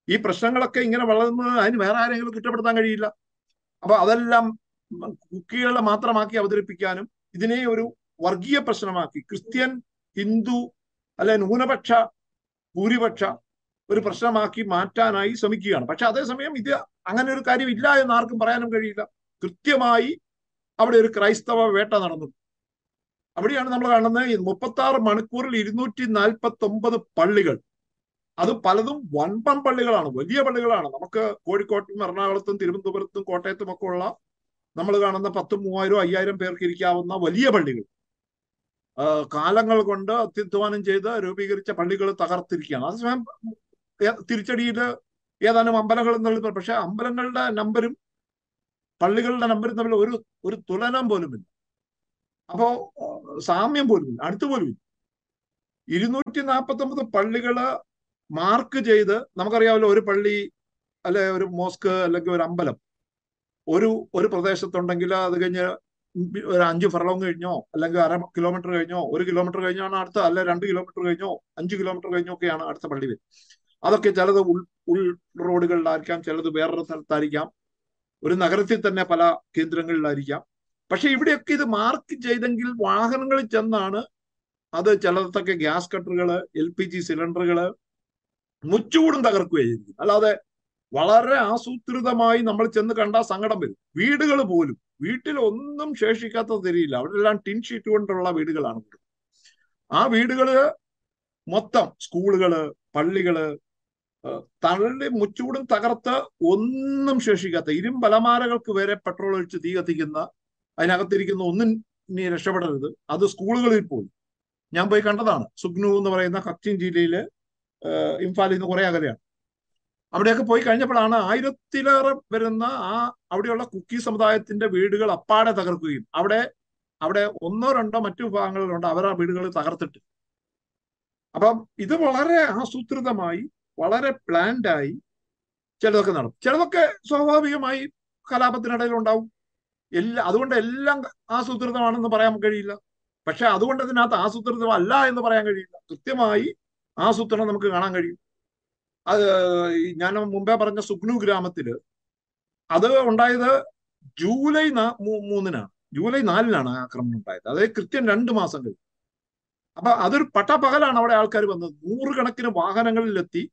ഈ പ്രശ്നങ്ങളൊക്കെ ഇങ്ങനെ വളർന്ന് അതിന് വേറെ ആരെങ്കിലും കുറ്റപ്പെടുത്താൻ കഴിയില്ല. അപ്പൊ അതെല്ലാം കുക്കികളെ മാത്രമാക്കി അവതരിപ്പിക്കാനും ഇതിനെ ഒരു വർഗീയ പ്രശ്നമാക്കി. ക്രിസ്ത്യൻ ഹിന്ദു അല്ലെ ന്യൂനപക്ഷ ഭൂരിപക്ഷ ഒരു പ്രശ്നമാക്കി മാറ്റാനായി ശ്രമിക്കുകയാണ്. പക്ഷെ അതേസമയം ഇത് അങ്ങനെ ഒരു കാര്യം ഇല്ല എന്ന് ആർക്കും പറയാനും കഴിയില്ല. കൃത്യമായി അവിടെ ഒരു ക്രൈസ്തവ വേട്ട നടന്നു. അവിടെയാണ് നമ്മൾ കാണുന്നത് മുപ്പത്തി ആറ് മണിക്കൂറിൽ ഇരുന്നൂറ്റി നാൽപ്പത്തി ഒമ്പത് പള്ളികൾ. അത് പലതും വൻപൻ പള്ളികളാണ് വലിയ പള്ളികളാണ്. നമുക്ക് കോഴിക്കോട്ടും എറണാകുളത്തും തിരുവനന്തപുരത്തും കോട്ടയത്തും ഒക്കെ ഉള്ള നമ്മൾ കാണുന്ന പത്തും മൂവായിരം അയ്യായിരം പേർക്ക് ഇരിക്കാവുന്ന വലിയ പള്ളികൾ. കാലങ്ങൾ കൊണ്ട് അത്യധ്വാനം ചെയ്ത് രൂപീകരിച്ച പള്ളികൾ തകർത്തിരിക്കുകയാണ്. അതേസമയം സ്വയം തിരിച്ചടിയിൽ ഏതാനും അമ്പലങ്ങൾ എന്നുള്ളത് പക്ഷെ അമ്പലങ്ങളുടെ നമ്പരും പള്ളികളുടെ നമ്പരും തമ്മിൽ ഒരു ഒരു തുലനം പോലുമില്ല. അപ്പോ സാമ്യം പോലുമില്ല അടുത്ത് പോലുമില്ല. ഇരുന്നൂറ്റി നാൽപ്പത്തി ഒമ്പത് പള്ളികൾ മാർക്ക് ചെയ്ത് നമുക്കറിയാമല്ലോ ഒരു പള്ളി അല്ലെ ഒരു മോസ്ക് അല്ലെങ്കിൽ ഒരു അമ്പലം. ഒരു ഒരു പ്രദേശത്തുണ്ടെങ്കിൽ അത് കഴിഞ്ഞ് ഒരു അഞ്ച് ഫർലോങ് കഴിഞ്ഞോ അല്ലെങ്കിൽ അര കിലോമീറ്റർ കഴിഞ്ഞോ ഒരു കിലോമീറ്റർ കഴിഞ്ഞാണ് അടുത്ത അല്ലെ രണ്ട് കിലോമീറ്റർ കഴിഞ്ഞോ അഞ്ച് കിലോമീറ്റർ കഴിഞ്ഞോ ഒക്കെയാണ് അടുത്ത പള്ളി വരും അതൊക്കെ ചിലത് ഉൾ ഉൾ റോഡുകളിലായിരിക്കാം ചിലത് വേറൊരു സ്ഥലത്തായിരിക്കാം. ഒരു നഗരത്തിൽ തന്നെ പല കേന്ദ്രങ്ങളിലായിരിക്കാം. പക്ഷെ ഇവിടെയൊക്കെ ഇത് മാർക്ക് ചെയ്തെങ്കിൽ വാഹനങ്ങളിൽ ചെന്നാണ് അത് ചിലതൊക്കെ ഗ്യാസ് കട്ടറുകൾ എൽ പി ജി സിലിണ്ടറുകൾ മുച്ചുകൂടും തകർക്കുകയായിരിക്കും. അല്ലാതെ വളരെ ആസൂത്രിതമായി നമ്മൾ ചെന്ന് കണ്ടാൽ സങ്കടം വരും. വീടുകൾ പോലും വീട്ടിൽ ഒന്നും ശേഷിക്കാത്തത് തിരിയില്ല അവിടെ എല്ലാം ടിൻ ഷീറ്റ് കൊണ്ടുള്ള വീടുകളാണ്. ആ വീടുകൾ മൊത്തം സ്കൂളുകൾ പള്ളികൾ തള്ളി മുച്ചൂടും തകർത്ത് ഒന്നും ശേഷിക്കാത്ത ഇരുമ്പലമാരകൾക്ക് വരെ പെട്രോൾ ഒഴിച്ച് തീ കത്തിക്കുന്ന അതിനകത്തിരിക്കുന്ന ഒന്നും ഇനി രക്ഷപ്പെടരുത്. അത് സ്കൂളുകളിൽ പോയി ഞാൻ പോയി കണ്ടതാണ്. സുഗ്നു എന്ന് പറയുന്ന കച്ചിൻ ജില്ലയിലെ ഇംഫാലിൽ നിന്ന് കുറെ അകലെയാണ്. അവിടെയൊക്കെ പോയി കഴിഞ്ഞപ്പോഴാണ് ആയിരത്തിലേറെ വരുന്ന ആ അവിടെയുള്ള കുക്കി സമുദായത്തിന്റെ വീടുകൾ അപ്പാടെ തകർക്കുകയും അവിടെ അവിടെ ഒന്നോ രണ്ടോ മറ്റു വിഭാഗങ്ങളിലുണ്ട് അവർ ആ വീടുകൾ തകർത്തിട്ട്. അപ്പം ഇത് വളരെ ആസൂത്രിതമായി വളരെ പ്ലാൻഡായി ചിലതൊക്കെ നടക്കും ചിലതൊക്കെ സ്വാഭാവികമായി കലാപത്തിനിടയിൽ ഉണ്ടാവും. എല്ലാ അതുകൊണ്ട് എല്ലാം ആസൂത്രിതമാണെന്ന് പറയാൻ കഴിയില്ല. പക്ഷെ അതുകൊണ്ട് അതിനകത്ത് ആസൂത്രിതമല്ല എന്ന് പറയാൻ കഴിയില്ല. കൃത്യമായി ആസൂത്രണം നമുക്ക് കാണാൻ കഴിയും. അത് ഞാൻ മുമ്പേ പറഞ്ഞ സുഗ്നു ഗ്രാമത്തിൽ അത് ഉണ്ടായത് ജൂലൈ മൂന്നിനാണ്. ജൂലൈ നാലിനാണ് ആക്രമണം ഉണ്ടായത്. അതായത് കൃത്യം രണ്ട് മാസം കഴിഞ്ഞു. അപ്പൊ അതൊരു പട്ടപ്പകലാണ് അവിടെ ആൾക്കാർ വന്നത്. നൂറുകണക്കിന് വാഹനങ്ങളിലെത്തി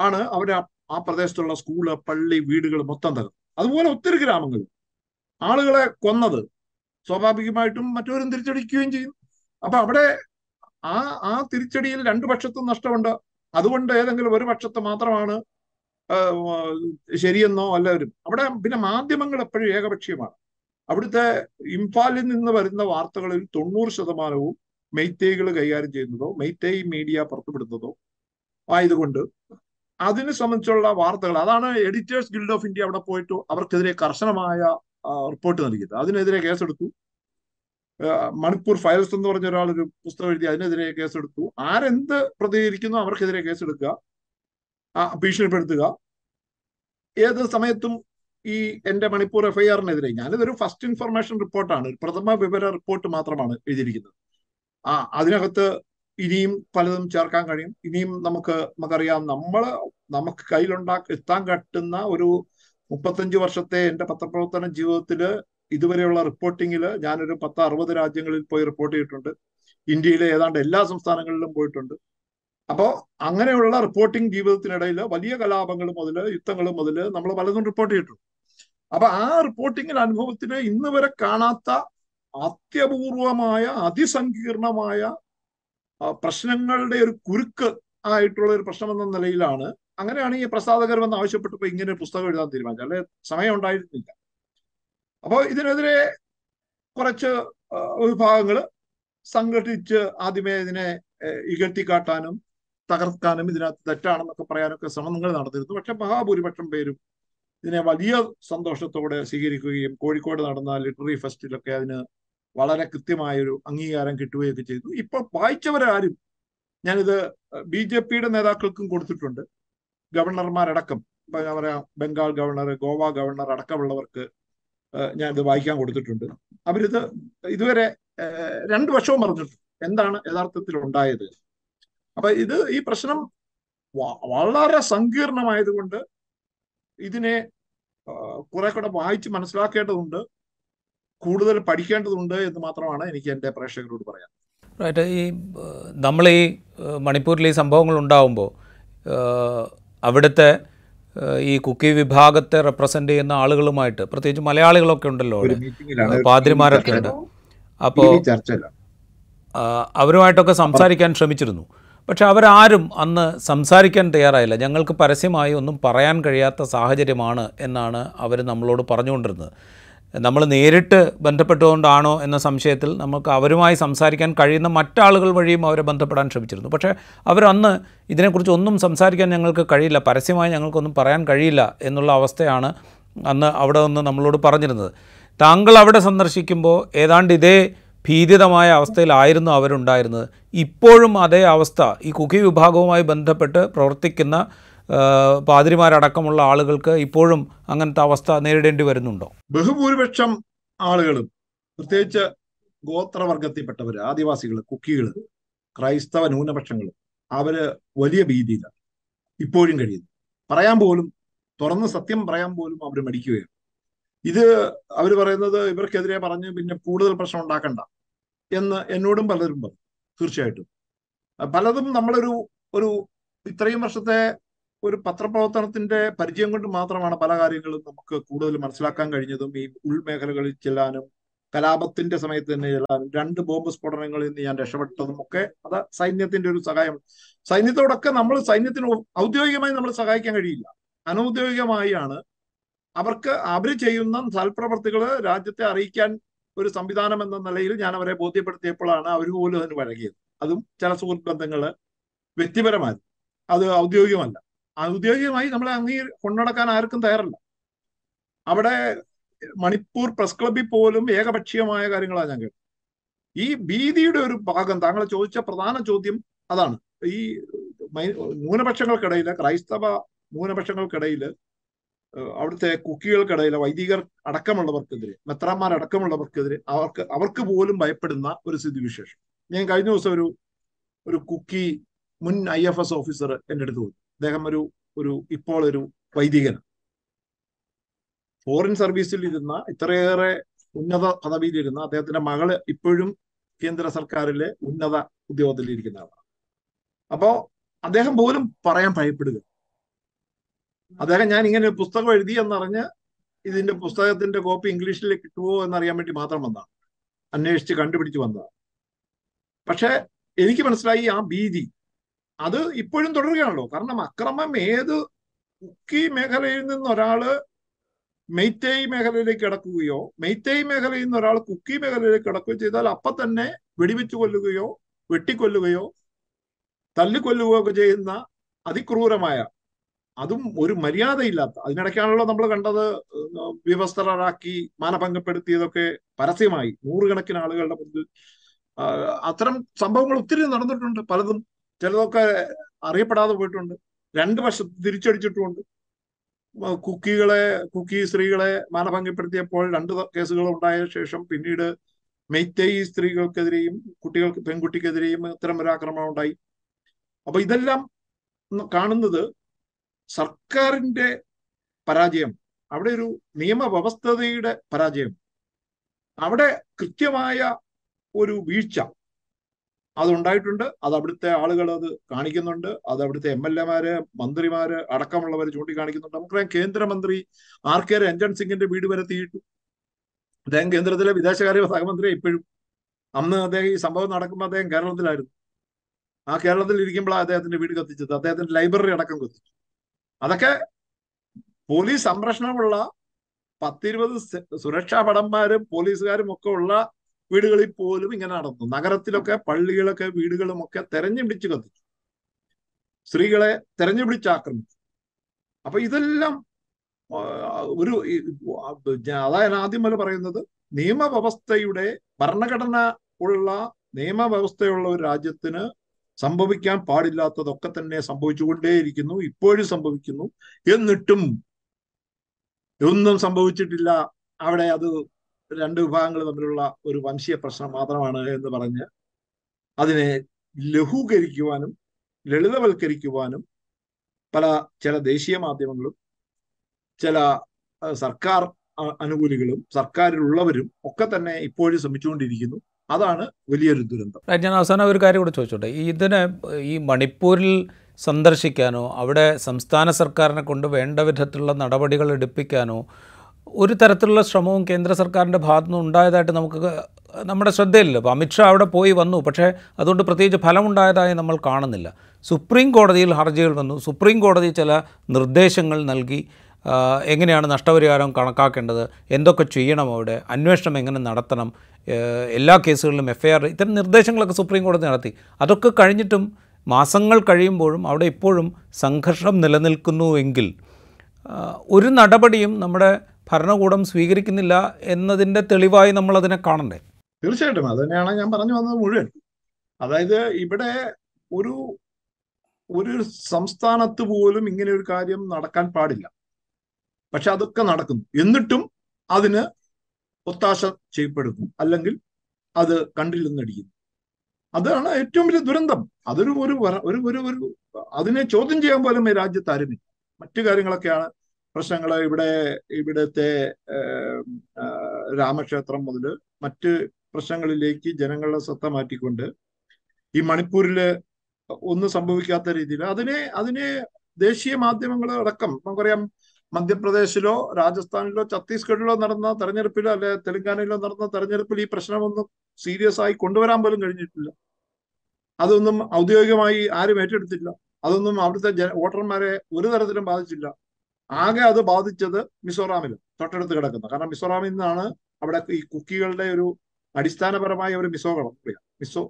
ആണ് അവിടെ ആ- ആ പ്രദേശത്തുള്ള സ്കൂൾ പള്ളി വീടുകൾ മൊത്തം തകർന്നു അതുപോലെ ഒത്തിരി ഗ്രാമങ്ങൾ. ആളുകളെ കൊന്നത് സ്വാഭാവികമായിട്ടും മറ്റവരും തിരിച്ചടിക്കുകയും ചെയ്യും. അപ്പൊ അവിടെ ആ ആ തിരിച്ചടിയിൽ രണ്ടു പക്ഷത്തും നഷ്ടമുണ്ട്. അതുകൊണ്ട് ഏതെങ്കിലും ഒരു പക്ഷത്ത് മാത്രമാണ് ശരിയെന്നോ എല്ലാവരും അവിടെ പിന്നെ മാധ്യമങ്ങൾ എപ്പോഴും ഏകപക്ഷീയമാണ്. അവിടുത്തെ ഇംഫാലിൽ നിന്ന് വരുന്ന വാർത്തകളിൽ തൊണ്ണൂറ് ശതമാനവും മെയ്ത്തേകൾ കൈകാര്യം ചെയ്യുന്നതോ മെയ്ത്തേയ് മീഡിയ പുറത്തുവിടുന്നതോ ആയതുകൊണ്ട് അതിനെ സംബന്ധിച്ചുള്ള വാർത്തകൾ അതാണ് എഡിറ്റേഴ്സ് ഗിൽഡ് ഓഫ് ഇന്ത്യ അവിടെ പോയിട്ട് അവർക്കെതിരെ കർശനമായ റിപ്പോർട്ട് നൽകിയത്. അതിനെതിരെ കേസെടുത്തു. മണിപ്പൂർ ഫയൽസ് എന്ന് പറഞ്ഞ ഒരാൾ ഒരു പുസ്തകം എഴുതി അതിനെതിരെ കേസെടുത്തു. ആരെന്ത് പ്രതികരിക്കുന്നു അവർക്കെതിരെ കേസെടുക്കുക. ഭീഷണിപ്പെടുത്തുക. ഏത് സമയത്തും ഈ എന്റെ മണിപ്പൂർ എഫ്ഐആറിനെതിരെ ഞാനിതൊരു ഫസ്റ്റ് ഇൻഫർമേഷൻ റിപ്പോർട്ടാണ് പ്രഥമ വിവര റിപ്പോർട്ട് മാത്രമാണ് എഴുതിയിരിക്കുന്നത്. ആ അതിനകത്ത് ഇനിയും പലതും ചേർക്കാൻ കഴിയും. ഇനിയും നമുക്ക് നമുക്കറിയാം നമ്മൾ നമുക്ക് കയ്യിലുണ്ടാക്കി എത്താൻ കട്ടുന്ന ഒരു മുപ്പത്തഞ്ച് വർഷത്തെ എന്റെ പത്രപ്രവർത്തന ജീവിതത്തിൽ ഇതുവരെയുള്ള റിപ്പോർട്ടിങ്ങിൽ ഞാനൊരു പത്ത് അറുപത് രാജ്യങ്ങളിൽ പോയി റിപ്പോർട്ട് ചെയ്തിട്ടുണ്ട്. ഇന്ത്യയിലെ ഏതാണ്ട് എല്ലാ സംസ്ഥാനങ്ങളിലും പോയിട്ടുണ്ട്. അപ്പോൾ അങ്ങനെയുള്ള റിപ്പോർട്ടിംഗ് ജീവിതത്തിനിടയിൽ വലിയ കലാപങ്ങൾ മുതൽ യുദ്ധങ്ങൾ മുതൽ നമ്മൾ പലതും റിപ്പോർട്ട് ചെയ്തിട്ടുണ്ട്. അപ്പൊ ആ റിപ്പോർട്ടിങ്ങിന് അനുഭവത്തിന് ഇന്ന് വരെ കാണാത്ത അത്യപൂർവമായ അതിസങ്കീർണമായ പ്രശ്നങ്ങളുടെ ഒരു കുരുക്ക് ആയിട്ടുള്ള ഒരു പ്രശ്നം എന്ന നിലയിലാണ്. അങ്ങനെയാണ് ഈ പ്രസാദകർ വന്ന് ആവശ്യപ്പെട്ടപ്പോൾ ഇങ്ങനെ പുസ്തകം എഴുതാൻ തീരുമാനിച്ചത്. അല്ലെ? സമയം ഉണ്ടായിരുന്നില്ല. അപ്പോൾ ഇതിനെതിരെ കുറച്ച് വിഭാഗങ്ങൾ സംഘടിച്ച് ആദ്യമേ ഇതിനെ ഇകഴ്ത്തിക്കാട്ടാനും തകർക്കാനും ഇതിനകത്ത് തെറ്റാണെന്നൊക്കെ പറയാനൊക്കെ ശ്രമങ്ങൾ നടന്നിരുന്നു പക്ഷെ മഹാഭൂരിപക്ഷം പേരും ഇതിനെ വലിയ സന്തോഷത്തോടെ സ്വീകരിക്കുകയും കോഴിക്കോട് നടന്ന ലിറ്റററി ഫെസ്റ്റിലൊക്കെ അതിന് വളരെ കൃത്യമായൊരു അംഗീകാരം കിട്ടുകയൊക്കെ ചെയ്തു. ഇപ്പൊ വായിച്ചവരാരും ഞാനിത് ബി ജെ പിയുടെ നേതാക്കൾക്കും കൊടുത്തിട്ടുണ്ട്. ഗവർണർമാരടക്കം പറയാം ബംഗാൾ ഗവർണർ ഗോവ ഗവർണർ അടക്കമുള്ളവർക്ക് ഞാൻ ഇത് വായിക്കാൻ കൊടുത്തിട്ടുണ്ട്. അവരിത് ഇതുവരെ രണ്ടു വർഷവും പറഞ്ഞിട്ടുണ്ട് എന്താണ് യഥാർത്ഥത്തിൽ ഉണ്ടായത്? അപ്പൊ ഇത് ഈ പ്രശ്നം വളരെ സങ്കീർണമായതുകൊണ്ട് ഇതിനെ കുറെ കൂടെ വായിച്ച് മനസ്സിലാക്കേണ്ടതുണ്ട്. കൂടുതൽ പഠിക്കേണ്ടതുണ്ട് എന്ന് മാത്രമാണ് എനിക്ക് എന്റെ പ്രേക്ഷകരോട് പറയാൻ. റൈറ്റ് ഈ നമ്മൾ ഈ മണിപ്പൂരിൽ ഈ സംഭവങ്ങൾ ഉണ്ടാകുമ്പോൾ അവിടുത്തെ ഈ കുക്കി വിഭാഗത്തെ റെപ്രസെന്റ് ചെയ്യുന്ന ആളുകളുമായിട്ട് പ്രത്യേകിച്ച് മലയാളികളൊക്കെ ഉണ്ടല്ലോ പാതിരിമാരൊക്കെ ഉണ്ട്. അപ്പോൾ അവരുമായിട്ടൊക്കെ സംസാരിക്കാൻ ശ്രമിച്ചിരുന്നു. പക്ഷെ അവരാരും അന്ന് സംസാരിക്കാൻ തയ്യാറായില്ല. ഞങ്ങൾക്ക് പരസ്യമായി ഒന്നും പറയാൻ കഴിയാത്ത സാഹചര്യമാണ് എന്നാണ് അവർ നമ്മളോട് പറഞ്ഞുകൊണ്ടിരുന്നത്. നമ്മൾ നേരിട്ട് ബന്ധപ്പെട്ടുകൊണ്ടാണോ എന്ന സംശയത്തിൽ നമുക്ക് അവരുമായി സംസാരിക്കാൻ കഴിയുന്ന മറ്റാളുകൾ വഴിയും അവരെ ബന്ധപ്പെടാൻ ശ്രമിച്ചിരുന്നു. പക്ഷേ അവരന്ന് ഇതിനെക്കുറിച്ച് ഒന്നും സംസാരിക്കാൻ ഞങ്ങൾക്ക് കഴിയില്ല പരസ്യമായി ഞങ്ങൾക്കൊന്നും പറയാൻ കഴിയില്ല എന്നുള്ള അവസ്ഥയാണ് അന്ന് അവിടെ നിന്ന് നമ്മളോട് പറഞ്ഞിരുന്നത്. താങ്കൾ അവിടെ സന്ദർശിക്കുമ്പോൾ ഏതാണ്ട് ഇതേ ഭീതിതമായ അവസ്ഥയിലായിരുന്നു അവരുണ്ടായിരുന്നത്. ഇപ്പോഴും അതേ അവസ്ഥ ഈ കുക്കി വിഭാഗവുമായി ബന്ധപ്പെട്ട് പ്രവർത്തിക്കുന്ന പാതിരിമാരടക്കമുള്ള ആളുകൾക്ക് ഇപ്പോഴും അങ്ങനത്തെ അവസ്ഥ നേരിടേണ്ടി വരുന്നുണ്ടോ? ബഹുഭൂരിപക്ഷം ആളുകളും പ്രത്യേകിച്ച് ഗോത്രവർഗത്തിൽപ്പെട്ടവർ ആദിവാസികൾ കുക്കികൾ ക്രൈസ്തവ ന്യൂനപക്ഷങ്ങൾ അവർ വലിയ ഭീതിയിലാണ് ഇപ്പോഴും കഴിയുന്നു. പറയാൻ പോലും തുറന്ന് സത്യം പറയാൻ പോലും അവർ മടിക്കുകയാണ്. ഇത് അവർ പറയുന്നത് ഇവർക്കെതിരെ പറഞ്ഞ് പിന്നെ കൂടുതൽ പ്രശ്നം ഉണ്ടാക്കണ്ട എന്ന് എന്നോടും പലരും പറഞ്ഞു തീർച്ചയായിട്ടും. പലതും നമ്മളൊരു ഒരു ഇത്രയും വർഷത്തെ ഒരു പത്രപ്രവർത്തനത്തിന്റെ പരിചയം കൊണ്ട് മാത്രമാണ് പല കാര്യങ്ങളും നമുക്ക് കൂടുതൽ മനസ്സിലാക്കാൻ കഴിഞ്ഞതും. ഈ ഉൾമേഖലകളിൽ ചെല്ലാനും കലാപത്തിന്റെ സമയത്ത് തന്നെ ചെല്ലാനും രണ്ട് ബോംബ് സ്ഫോടനങ്ങളിൽ നിന്ന് ഞാൻ രക്ഷപ്പെട്ടതും ഒക്കെ അത് സൈന്യത്തിന്റെ ഒരു സഹായം. സൈന്യത്തോടൊക്കെ നമ്മൾ സൈന്യത്തിന് ഔദ്യോഗികമായി നമ്മൾ സഹായിക്കാൻ കഴിയില്ല. അനൗദ്യോഗികമായാണ് അവർക്ക് അവർ ചെയ്യുന്ന സൽപ്രവർത്തികൾ രാജ്യത്തെ അറിയിക്കാൻ ഒരു സംവിധാനം എന്ന നിലയിൽ ഞാൻ അവരെ ബോധ്യപ്പെടുത്തിയപ്പോഴാണ് അവർ പോലും അതിന് വഴങ്ങിയത്. അതും ചില സുഹൃത്ത് ബന്ധങ്ങൾ വ്യക്തിപരമായി അത് ഔദ്യോഗികമല്ല. ഔദ്യോഗികമായി നമ്മളെ അങ്ങീ കൊണ്ടുനടക്കാൻ ആർക്കും തയ്യാറല്ല. അവിടെ മണിപ്പൂർ പ്രസ് ക്ലബിൽ പോലും ഏകപക്ഷീയമായ കാര്യങ്ങളാണ് ഞാൻ കേട്ടത്. ഈ ഭീതിയുടെ ഒരു ഭാഗം താങ്കൾ ചോദിച്ച പ്രധാന ചോദ്യം അതാണ്. ഈ ന്യൂനപക്ഷങ്ങൾക്കിടയിൽ ക്രൈസ്തവ ന്യൂനപക്ഷങ്ങൾക്കിടയിൽ അവിടുത്തെ കുക്കികൾക്കിടയിൽ വൈദികർ അടക്കമുള്ളവർക്കെതിരെ മെത്രാന്മാർ അടക്കമുള്ളവർക്കെതിരെ അവർക്ക് അവർക്ക് പോലും ഭയപ്പെടുന്ന ഒരു സ്ഥിതിവിശേഷം. ഞാൻ കഴിഞ്ഞ ദിവസം ഒരു ഒരു കുക്കി മുൻ ഐ എഫ് എസ് ഓഫീസർ എന്റെ അടുത്ത് പോയി. അദ്ദേഹം ഒരു ഒരു ഇപ്പോൾ ഒരു വൈദികൻ ഫോറിൻ സർവീസിൽ ഇരുന്ന ഇത്രയേറെ ഉന്നത പദവിയിലിരുന്ന അദ്ദേഹത്തിന്റെ മകൾ ഇപ്പോഴും കേന്ദ്ര സർക്കാരിലെ ഉന്നത ഉദ്യോഗത്തിലിരിക്കുന്ന ആളാണ് അപ്പോ അദ്ദേഹം പോലും പറയാൻ ഭയപ്പെടുക. അദ്ദേഹം ഞാൻ ഇങ്ങനെ ഒരു പുസ്തകം എഴുതി എന്നറിഞ്ഞ് ഇതിന്റെ പുസ്തകത്തിന്റെ കോപ്പി ഇംഗ്ലീഷിൽ കിട്ടുമോ എന്നറിയാൻ വേണ്ടി മാത്രം വന്നതാണ്. അന്വേഷിച്ച് കണ്ടുപിടിച്ച് വന്നതാണ്. പക്ഷെ എനിക്ക് മനസ്സിലായി ആ ഭീതി അത് ഇപ്പോഴും തുടരുകയാണല്ലോ. കാരണം അക്രമം ഏത് കുക്കി മേഖലയിൽ നിന്ന് ഒരാൾ മെയ്റ്റേയ് മേഖലയിലേക്ക് കിടക്കുകയോ മെയ്റ്റേയ് മേഖലയിൽ നിന്ന് ഒരാൾ കുക്കി മേഖലയിലേക്ക് കിടക്കുകയോ ചെയ്താൽ അപ്പൊ തന്നെ വെടിവെച്ചു കൊല്ലുകയോ വെട്ടിക്കൊല്ലുകയോ തല്ലിക്കൊല്ലുകയോ ഒക്കെ ചെയ്യുന്ന അതിക്രൂരമായ അതും ഒരു മര്യാദയില്ലാത്ത അതിനിടയ്ക്കാണല്ലോ നമ്മൾ കണ്ടത് വിവസ്ത്രരാക്കി മാനഭംഗപ്പെടുത്തിയതൊക്കെ പരസ്യമായി. നൂറുകണക്കിന് ആളുകളുടെ മുന്നിൽ അത്തരം സംഭവങ്ങൾ ഒത്തിരി നടന്നിട്ടുണ്ട്. പലതും ചിലതൊക്കെ അറിയപ്പെടാതെ പോയിട്ടുണ്ട്. രണ്ട് വശത്ത് തിരിച്ചടിച്ചിട്ടുമുണ്ട്. കുക്കികളെ കുക്കി സ്ത്രീകളെ മാനഭംഗപ്പെടുത്തിയപ്പോൾ രണ്ട് കേസുകൾ ഉണ്ടായ ശേഷം പിന്നീട് മെയ്ത്തേയി സ്ത്രീകൾക്കെതിരെയും കുട്ടികൾക്ക് പെൺകുട്ടിക്കെതിരെയും ഇത്തരം ഒരു ആക്രമണം ഉണ്ടായി. അപ്പൊ ഇതെല്ലാം കാണുന്നത് സർക്കാരിന്റെ പരാജയം. അവിടെ ഒരു നിയമവ്യവസ്ഥതയുടെ പരാജയം. അവിടെ കൃത്യമായ ഒരു വീഴ്ച അതുണ്ടായിട്ടുണ്ട്. അത് അവിടുത്തെ ആളുകൾ അത് കാണിക്കുന്നുണ്ട്. അത് അവിടുത്തെ എം എൽ എമാര് മന്ത്രിമാര് അടക്കമുള്ളവർ ചൂണ്ടിക്കാണിക്കുന്നുണ്ട്. നമുക്കറിയാം കേന്ദ്രമന്ത്രി ആർ കെ രഞ്ജൻ സിംഗിന്റെ വീട് വരെ തീയിട്ടു. അദ്ദേഹം കേന്ദ്രത്തിലെ വിദേശകാര്യ സഹമന്ത്രി ഇപ്പോഴും. അന്ന് അദ്ദേഹം ഈ സംഭവം നടക്കുമ്പോൾ അദ്ദേഹം കേരളത്തിലായിരുന്നു. ആ കേരളത്തിൽ ഇരിക്കുമ്പോഴാണ് അദ്ദേഹത്തിന്റെ വീട് കത്തിച്ചത്. അദ്ദേഹത്തിന്റെ ലൈബ്രറി അടക്കം കത്തിച്ചു. അതൊക്കെ പോലീസ് സംരക്ഷണമുള്ള പത്തിരുപത് സുരക്ഷാ ഭടന്മാരും പോലീസുകാരും ഒക്കെ ഉള്ള വീടുകളിൽ പോലും ഇങ്ങനെ നടന്നു. നഗരത്തിലൊക്കെ പള്ളികളൊക്കെ വീടുകളുമൊക്കെ തെരഞ്ഞു പിടിച്ച് കത്തിച്ചു. സ്ത്രീകളെ തെരഞ്ഞു പിടിച്ച് ആക്രമിച്ചു. അപ്പൊ ഇതെല്ലാം ഒരു അതായത് ആദ്യം മുതൽ പറയുന്നത് നിയമവ്യവസ്ഥയുടെ ഭരണഘടന ഉള്ള നിയമവ്യവസ്ഥയുള്ള ഒരു രാജ്യത്തിന് സംഭവിക്കാൻ പാടില്ലാത്തതൊക്കെ തന്നെ സംഭവിച്ചുകൊണ്ടേയിരിക്കുന്നു ഇപ്പോഴും സംഭവിക്കുന്നു. എന്നിട്ടും ഒന്നും സംഭവിച്ചിട്ടില്ല. അവിടെ അത് രണ്ട് വിഭാഗങ്ങൾ തമ്മിലുള്ള ഒരു വംശീയ പ്രശ്നം മാത്രമാണ് എന്ന് പറഞ്ഞ് അതിനെ ലഘൂകരിക്കുവാനും ലളിതവൽക്കരിക്കുവാനും പല ചില ദേശീയ മാധ്യമങ്ങളും ചില സർക്കാർ അനുകൂലികളും സർക്കാരിലുള്ളവരും ഒക്കെ തന്നെ ഇപ്പോഴും ശ്രമിച്ചുകൊണ്ടിരിക്കുന്നു. അതാണ് വലിയൊരു ദുരന്തം. ഞാൻ അവസാനം ഒരു കാര്യം കൂടെ ചോദിച്ചോട്ടെ? ഇതിനെ ഈ മണിപ്പൂരിൽ സന്ദർശിക്കാനോ അവിടെ സംസ്ഥാന സർക്കാരിനെ കൊണ്ട് വേണ്ട വിധത്തിലുള്ള നടപടികൾ എടുപ്പിക്കാനോ ഒരു തരത്തിലുള്ള ശ്രമവും കേന്ദ്ര സർക്കാരിന്റെ ഭാഗത്തു നിന്ന് ഉണ്ടായതായിട്ട് നമുക്ക് നമ്മുടെ ശ്രദ്ധയില്ല അപ്പോൾ അമിത്ഷാ അവിടെ പോയി വന്നു. പക്ഷേ അതുകൊണ്ട് പ്രത്യേകിച്ച് ഫലമുണ്ടായതായി നമ്മൾ കാണുന്നില്ല. സുപ്രീം കോടതിയിൽ ഹർജികൾ വന്നു. സുപ്രീം കോടതി ചില നിർദ്ദേശങ്ങൾ നൽകി. എങ്ങനെയാണ് നഷ്ടപരിഹാരം കണക്കാക്കേണ്ടത്? എന്തൊക്കെ ചെയ്യണം അവിടെ? അന്വേഷണം എങ്ങനെ നടത്തണം? എല്ലാ കേസുകളിലും എഫ് ഐ ആർ ഇത്തരം നിർദ്ദേശങ്ങളൊക്കെ സുപ്രീം കോടതി നടത്തി. അതൊക്കെ കഴിഞ്ഞിട്ടും മാസങ്ങൾ കഴിയുമ്പോഴും അവിടെ ഇപ്പോഴും സംഘർഷം നിലനിൽക്കുന്നുവെങ്കിൽ ഒരു നടപടിയും നമ്മുടെ ഭരണകൂടം സ്വീകരിക്കുന്നില്ല എന്നതിന്റെ തെളിവായി നമ്മൾ അതിനെ കാണണ്ടേ? തീർച്ചയായിട്ടും. അത് തന്നെയാണ് ഞാൻ പറഞ്ഞു വന്നത് മുഴുവൻ. അതായത് ഇവിടെ ഒരു ഒരു സംസ്ഥാനത്ത് പോലും ഇങ്ങനെ ഒരു കാര്യം നടക്കാൻ പാടില്ല. പക്ഷെ അതൊക്കെ നടക്കുന്നു. എന്നിട്ടും അതിന് ഒത്താശ ചെയ്യപ്പെടുന്നു. അല്ലെങ്കിൽ അത് കണ്ടില്ലെന്നടിക്കുന്നു. അതാണ് ഏറ്റവും വലിയ ദുരന്തം. അതൊരു ഒരു ഒരു ഒരു അതിനെ ചോദ്യം ചെയ്യാൻ പോലും രാജ്യത്ത് ആരുമില്ല. മറ്റു കാര്യങ്ങളൊക്കെയാണ് പ്രശ്നങ്ങൾ ഇവിടെ ഇവിടുത്തെ രാമക്ഷേത്രം മുതൽ മറ്റ് പ്രശ്നങ്ങളിലേക്ക് ജനങ്ങളുടെ ശ്രദ്ധ മാറ്റിക്കൊണ്ട് ഈ മണിപ്പൂരിൽ ഒന്നും സംഭവിക്കാത്ത രീതിയിൽ അതിനെ അതിനെ ദേശീയ മാധ്യമങ്ങൾ അടക്കം നമുക്കറിയാം മധ്യപ്രദേശിലോ രാജസ്ഥാനിലോ ഛത്തീസ്ഗഡിലോ നടന്ന തെരഞ്ഞെടുപ്പിലോ അല്ലെ തെലങ്കാനയിലോ നടന്ന തെരഞ്ഞെടുപ്പിൽ ഈ പ്രശ്നമൊന്നും സീരിയസ് ആയി കൊണ്ടുവരാൻ പോലും കഴിഞ്ഞിട്ടില്ല. അതൊന്നും ഔദ്യോഗികമായി ആരും ഏറ്റെടുത്തില്ല. അതൊന്നും അവിടുത്തെ വോട്ടർമാരെ ഒരു തരത്തിലും ബാധിച്ചില്ല. ആകെ അത് ബാധിച്ചത് മിസോറാമിൽ തൊട്ടടുത്ത് കിടക്കുന്ന. കാരണം മിസോറാമിൽ നിന്നാണ് അവിടെ ഈ കുക്കികളുടെ ഒരു അടിസ്ഥാനപരമായ ഒരു മിസോ കൂടിയാണ്. മിസോ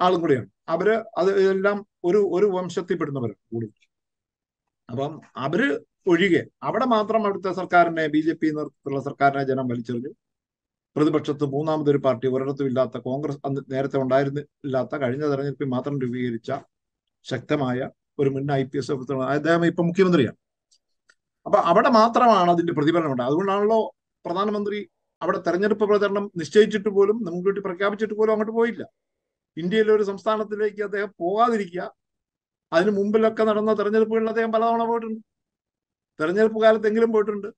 ആളും കൂടിയാണ്. അവർ അത് ഇതെല്ലാം ഒരു ഒരു വംശത്തിൽ പെടുന്നവരാണ് കൂടുതൽ അപ്പം അവർ ഒഴികെ അവിടെ മാത്രം അവിടുത്തെ സർക്കാരിനെ ബി ജെ പി നേതൃത്വത്തിലുള്ള സർക്കാരിനെ ജനം വലിച്ചെറിഞ്ഞു. പ്രതിപക്ഷത്ത് മൂന്നാമതൊരു പാർട്ടി ഒരിടത്തും ഇല്ലാത്ത കോൺഗ്രസ് അന്ന് നേരത്തെ ഉണ്ടായിരുന്നില്ലാത്ത കഴിഞ്ഞ തെരഞ്ഞെടുപ്പിൽ മാത്രം രൂപീകരിച്ച ശക്തമായ ഒരു മുൻ ഐ പി എസ് അദ്ദേഹം ഇപ്പൊ മുഖ്യമന്ത്രിയാണ്. അപ്പൊ അവിടെ മാത്രമാണ് അതിന്റെ പ്രതിഫലനം ഉണ്ടായത് അതുകൊണ്ടാണല്ലോ പ്രധാനമന്ത്രി അവിടെ തെരഞ്ഞെടുപ്പ് പ്രചരണം നിശ്ചയിച്ചിട്ട് പോലും നമുക്ക് വേണ്ടി പ്രഖ്യാപിച്ചിട്ട് പോലും അങ്ങോട്ട് പോയില്ല. ഇന്ത്യയിലെ ഒരു സംസ്ഥാനത്തിലേക്ക് അദ്ദേഹം പോകാതിരിക്കുക. അതിന് മുമ്പിലൊക്കെ നടന്ന തെരഞ്ഞെടുപ്പുകളിൽ അദ്ദേഹം പലതവണ പോയിട്ടുണ്ട്. തെരഞ്ഞെടുപ്പ് കാലത്തെങ്കിലും പോയിട്ടുണ്ട്.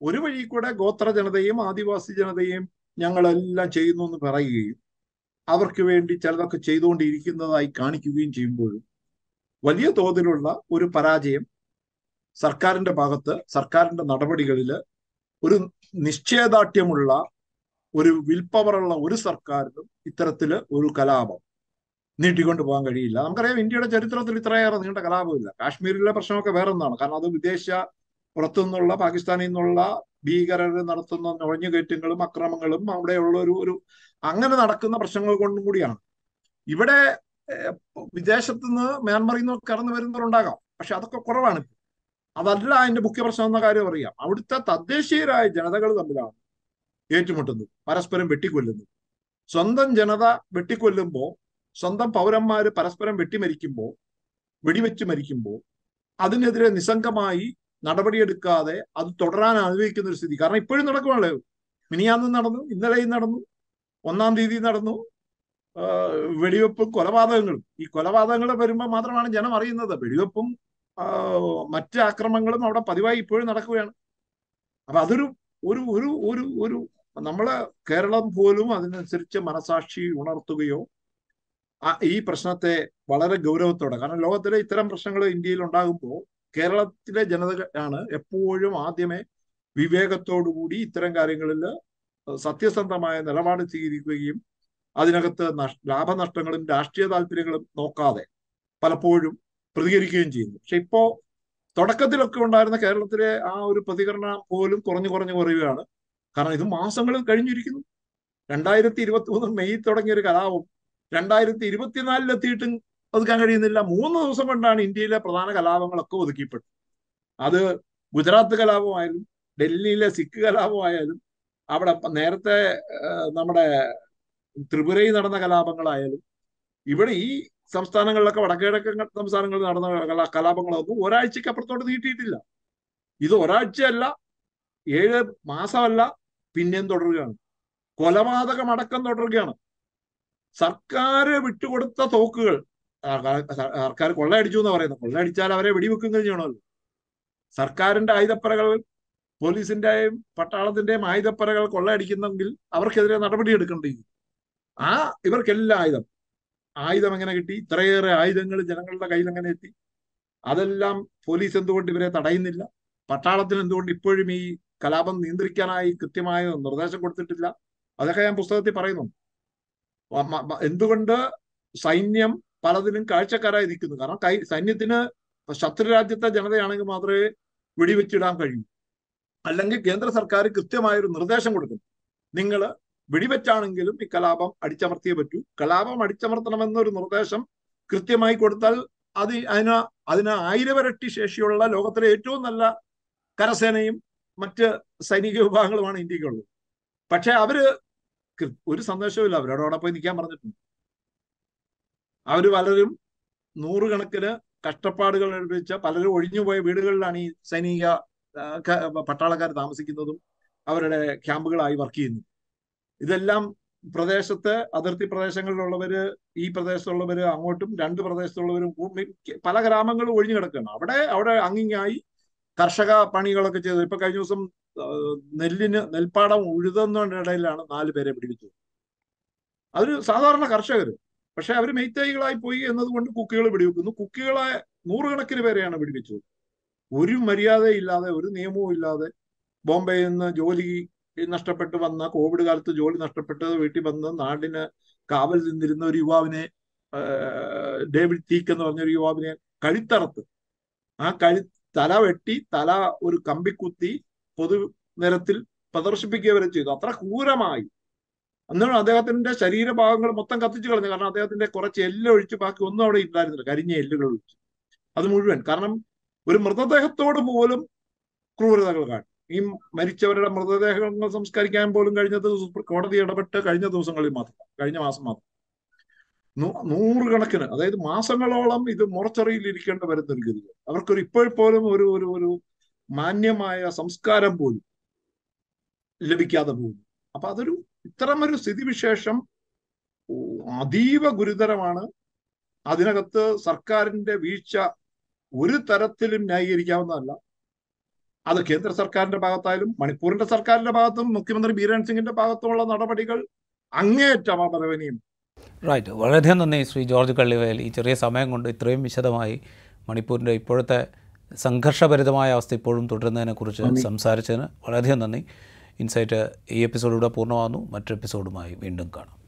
ഒരു വഴി കൂടെ ഗോത്ര ജനതയും ആദിവാസി ജനതയും ഞങ്ങളെല്ലാം ചെയ്യുന്നു എന്ന് പറയുകയും അവർക്ക് വേണ്ടി ചിലതൊക്കെ ചെയ്തുകൊണ്ടിരിക്കുന്നതായി കാണിക്കുകയും ചെയ്യുമ്പോഴും വലിയ തോതിലുള്ള ഒരു പരാജയം സർക്കാരിന്റെ ഭാഗത്ത് സർക്കാരിന്റെ നടപടികളിൽ ഒരു നിശ്ചയദാർഢ്യമുള്ള ഒരു വിൽപ്പവറുള്ള ഒരു സർക്കാരിനും ഇത്തരത്തിൽ ഒരു കലാപം നീട്ടിക്കൊണ്ടു പോകാൻ കഴിയില്ല. നമുക്കറിയാം ഇന്ത്യയുടെ ചരിത്രത്തിൽ ഇത്രയേറെ നീണ്ട കലാപമില്ല. കാശ്മീരിലെ പ്രശ്നമൊക്കെ വേറെ ഒന്നാണ് കാരണം അത് വിദേശ പുറത്തു നിന്നുള്ള പാകിസ്ഥാനിൽ നിന്നുള്ള ഭീകരർ നടത്തുന്ന നുഴഞ്ഞുകയറ്റങ്ങളും അക്രമങ്ങളും അവിടെയുള്ള ഒരു ഒരു അങ്ങനെ നടക്കുന്ന പ്രശ്നങ്ങൾ കൊണ്ടും കൂടിയാണ്. ഇവിടെ വിദേശത്ത് നിന്ന് മ്യാൻമറിൽ നിന്ന് കടന്നു വരുന്നവരുണ്ടാകാം. പക്ഷെ അതൊക്കെ കുറവാണ്. അതല്ല അതിന്റെ മുഖ്യ പ്രശ്നം എന്ന കാര്യം അറിയാം. അവിടുത്തെ തദ്ദേശീയരായ ജനതകൾ തമ്മിലാണ് ഏറ്റുമുട്ടുന്നത്. പരസ്പരം വെട്ടിക്കൊല്ലുന്നത്. സ്വന്തം ജനത വെട്ടിക്കൊല്ലുമ്പോൾ സ്വന്തം പൗരന്മാർ പരസ്പരം വെട്ടിമരിക്കുമ്പോൾ വെടിവെച്ച് മരിക്കുമ്പോൾ അതിനെതിരെ നിസ്സംഗമായി നടപടിയെടുക്കാതെ അത് തുടരാൻ അനുവദിക്കുന്ന ഒരു സ്ഥിതി. കാരണം ഇപ്പോഴും നടക്കുവാണല്ലോ മിനിയാന്നും നടന്നു ഇന്നലെയും നടന്നു ഒന്നാം തീയതി നടന്നു. വെടിവെപ്പും കൊലപാതകങ്ങളും. ഈ കൊലപാതകങ്ങൾ വരുമ്പോൾ മാത്രമാണ് ജനം അറിയുന്നത്. വെടിവെപ്പും മറ്റ് ആക്രമണങ്ങളും അവിടെ പതിവായി ഇപ്പോഴും നടക്കുകയാണ്. അപ്പൊ അതൊരു ഒരു ഒരു ഒരു ഒരു നമ്മളെ കേരളം പോലും അതിനനുസരിച്ച് മനസാക്ഷി ഉണർത്തുകയോ ഈ പ്രശ്നത്തെ വളരെ ഗൗരവത്തോടെ കാരണം ലോകത്തിലെ ഇത്തരം പ്രശ്നങ്ങൾ ഇന്ത്യയിൽ ഉണ്ടാകുമ്പോൾ കേരളത്തിലെ ജനതയാണ് എപ്പോഴും ആദ്യമേ വിവേകത്തോടുകൂടി ഇത്തരം കാര്യങ്ങളിൽ സത്യസന്ധമായ നിലപാട് സ്വീകരിക്കുകയും അതിനകത്ത് നഷ്- ലാഭനഷ്ടങ്ങളും രാഷ്ട്രീയ താല്പര്യങ്ങളും നോക്കാതെ പലപ്പോഴും പ്രതികരിക്കുകയും ചെയ്യുന്നു. പക്ഷെ ഇപ്പോ തുടക്കത്തിലൊക്കെ ഉണ്ടായിരുന്ന കേരളത്തിലെ ആ ഒരു പ്രതികരണം പോലും കുറഞ്ഞു കുറഞ്ഞു കുറയുകയാണ്. കാരണം ഇത് മാസങ്ങൾ കഴിഞ്ഞിരിക്കുന്നു. രണ്ടായിരത്തി ഇരുപത്തി മൂന്ന് മെയ് തുടങ്ങിയ ഒരു കലാപം രണ്ടായിരത്തി ഇരുപത്തിനാലിലെത്തിയിട്ടും ഒതുക്കാൻ കഴിയുന്നില്ല. മൂന്ന് ദിവസം കൊണ്ടാണ് ഇന്ത്യയിലെ പ്രധാന കലാപങ്ങളൊക്കെ ഒതുക്കിപ്പെട്ടത്. അത് ഗുജറാത്ത് കലാപമായാലും ഡൽഹിയിലെ സിഖ് കലാപമായാലും അവിടെ നേരത്തെ നമ്മുടെ ത്രിപുരയിൽ നടന്ന കലാപങ്ങളായാലും ഇവിടെ ഈ സംസ്ഥാനങ്ങളിലൊക്കെ വടക്കിഴക്കൻ സംസ്ഥാനങ്ങളിൽ നടന്ന കലാപങ്ങളൊന്നും ഒരാഴ്ചക്ക് അപ്പുറത്തോട്ട് നീട്ടിയിട്ടില്ല. ഇത് ഒരാഴ്ചയല്ല ഏഴ് മാസമല്ല പിന്നെയും തുടരുകയാണ്. കൊലപാതകം അടക്കം തുടരുകയാണ്. സർക്കാർ വിട്ടുകൊടുത്ത തോക്കുകൾ സർക്കാർ കൊള്ളയടിച്ചു എന്ന് പറയുന്നത്. കൊള്ളയടിച്ചാൽ അവരെ വെടിവെക്കുകയും ചെയ്യണമല്ലോ. സർക്കാരിന്റെ ആയുധപ്പറകൾ പോലീസിന്റെയും പട്ടാളത്തിന്റെയും ആയുധപ്പറകൾ കൊള്ളയടിക്കുന്നെങ്കിൽ അവർക്കെതിരെ നടപടി എടുക്കേണ്ടി ആ ഇവർക്കെല്ലാം ആയുധം. ആയുധം എങ്ങനെ കിട്ടി? ഇത്രയേറെ ആയുധങ്ങൾ ജനങ്ങളുടെ കയ്യിൽ എങ്ങനെ എത്തി? അതെല്ലാം പോലീസ് എന്തുകൊണ്ട് ഇവരെ തടയുന്നില്ല? പട്ടാളത്തിന് എന്തുകൊണ്ട് ഇപ്പോഴും ഈ കലാപം നിയന്ത്രിക്കാനായി കൃത്യമായ നിർദ്ദേശം കൊടുത്തിട്ടില്ല? അതൊക്കെ ഞാൻ പുസ്തകത്തിൽ പറയുന്നു എന്തുകൊണ്ട് സൈന്യം പലതിനും കാഴ്ചക്കാരായി നിൽക്കുന്നു? കാരണം കൈ സൈന്യത്തിന് ശത്രു രാജ്യത്തെ ജനതയാണെങ്കിൽ മാത്രമേ വെടിവെച്ചിടാൻ കഴിയൂ. അല്ലെങ്കിൽ കേന്ദ്ര സർക്കാർ കൃത്യമായൊരു നിർദ്ദേശം കൊടുക്കും നിങ്ങൾ വെടിവെച്ചാണെങ്കിലും ഈ കലാപം അടിച്ചമർത്തിയേ പറ്റൂ. കലാപം അടിച്ചമർത്തണമെന്നൊരു നിർദ്ദേശം കൃത്യമായി കൊടുത്താൽ അത് അതിന് അതിന് ആയിരവരട്ടി ശേഷിയുള്ള ലോകത്തിലെ ഏറ്റവും നല്ല കരസേനയും മറ്റ് സൈനിക വിഭാഗങ്ങളുമാണ് ഇന്ത്യക്കുള്ളത്. പക്ഷെ അവർ ഒരു സന്ദേശവുമില്ല. അവരോട് അവിടെ പോയി നിൽക്കാൻ പറഞ്ഞിട്ടുണ്ട്. അവർ പലരും നൂറുകണക്കിന് കഷ്ടപ്പാടുകൾ അനുഭവിച്ച പലരും ഒഴിഞ്ഞുപോയ വീടുകളിലാണ് ഈ സൈനിക പട്ടാളക്കാർ താമസിക്കുന്നതും അവരുടെ ക്യാമ്പുകളായി വർക്ക് ചെയ്യുന്നു ഇതെല്ലാം പ്രദേശത്ത് അതിർത്തി പ്രദേശങ്ങളിലുള്ളവര് ഈ പ്രദേശത്തുള്ളവര് അങ്ങോട്ടും രണ്ട് പ്രദേശത്തുള്ളവരും പല ഗ്രാമങ്ങളും ഒഴിഞ്ഞു കിടക്കുകയാണ്. അവിടെ അവിടെ അങ്ങിങ്ങായി കർഷക പണികളൊക്കെ ചെയ്തു. ഇപ്പൊ കഴിഞ്ഞ ദിവസം നെല്ലിന് നെൽപ്പാടം ഉഴുതുന്നതിനിടയിലാണ് നാല് പേരെ പിടിപ്പിച്ചത്. അതൊരു സാധാരണ കർഷകർ പക്ഷെ അവർ മെയ്ത്തൈകളായി പോയി എന്നതുകൊണ്ട് കുക്കികൾ പിടിവെക്കുന്നു കുക്കികളെ നൂറുകണക്കിന് പേരെയാണ് പിടിപ്പിച്ചത്. ഒരു മര്യാദയില്ലാതെ ഒരു നിയമവും ഇല്ലാതെ ബോംബെയിൽ നിന്ന് ജോലി നഷ്ടപ്പെട്ട് വന്ന കോവിഡ് കാലത്ത് ജോലി നഷ്ടപ്പെട്ട് വീട്ടിൽ വന്ന് നാടിന് കാവൽ നിന്നിരുന്ന ഒരു യുവാവിനെ ഡേവിഡ് തീക്ക് എന്ന് പറഞ്ഞ ഒരു യുവാവിനെ കഴുത്തറത്ത്. ആ കഴു തല വെട്ടി തല ഒരു കമ്പിക്കുത്തി പൊതു നിരത്തിൽ പ്രദർശിപ്പിക്കുക വരെ ചെയ്തു. അത്ര ക്രൂരമായി. അന്നാണ് അദ്ദേഹത്തിന്റെ ശരീരഭാഗങ്ങൾ മൊത്തം കത്തിച്ചു കളഞ്ഞു. കാരണം അദ്ദേഹത്തിന്റെ കുറച്ച് എല്ല് ഒഴിച്ച് ബാക്കി ഒന്നും അവിടെ ഇല്ലായിരുന്നില്ല. കരിഞ്ഞ എല്ലുകൾ ഒഴിച്ച്. അത് മുഴുവൻ. കാരണം ഒരു മൃതദേഹത്തോട് പോലും ക്രൂരതകൾ കാട്ടി. ഈ മരിച്ചവരുടെ മൃതദേഹങ്ങൾ സംസ്കരിക്കാൻ പോലും കഴിഞ്ഞ ദിവസം കോടതി ഇടപെട്ട് കഴിഞ്ഞ ദിവസങ്ങളിൽ മാത്രം കഴിഞ്ഞ മാസം മാത്രം. നൂറുകണക്കിന് അതായത് മാസങ്ങളോളം ഇത് മോർച്ചറിയിൽ ഇരിക്കേണ്ട വരുന്ന ഒരു ഗതി അവർക്കൊരു ഇപ്പോഴും ഒരു ഒരു ഒരു മാന്യമായ സംസ്കാരം പോലും ലഭിക്കാതെ പോകുന്നു. അപ്പൊ അതൊരു ഇത്തരമൊരു സ്ഥിതിവിശേഷം അതീവ ഗുരുതരമാണ്. അതിനകത്ത് സർക്കാരിന്റെ വീഴ്ച ഒരു തരത്തിലും ന്യായീകരിക്കാവുന്നതല്ല. അത് കേന്ദ്ര സർക്കാരിന്റെ ഭാഗത്തായാലും മണിപ്പൂരിന്റെ സർക്കാരിന്റെ ഭാഗത്തും മുഖ്യമന്ത്രി ബീരൻ സിംഗിന്റെ ഭാഗത്തുമുള്ള നടപടികൾ അങ്ങേയറ്റം അപലപനീയം. റൈറ്റ് വളരെയധികം നന്ദി ശ്രീ ജോർജ് കള്ളിവേൽ. ഈ ചെറിയ സമയം കൊണ്ട് ഇത്രയും വിശദമായി മണിപ്പൂരിന്റെ ഇപ്പോഴത്തെ സംഘർഷഭരിതമായ അവസ്ഥ ഇപ്പോഴും തുടരുന്നതിനെക്കുറിച്ച് സംസാരിച്ചതിന് വളരെയധികം നന്ദി. ഇൻസൈറ്റ് ഈ എപ്പിസോഡിലൂടെ പൂർണമാകുന്നു. മറ്റൊരു എപ്പിസോഡുമായി വീണ്ടും കാണാം.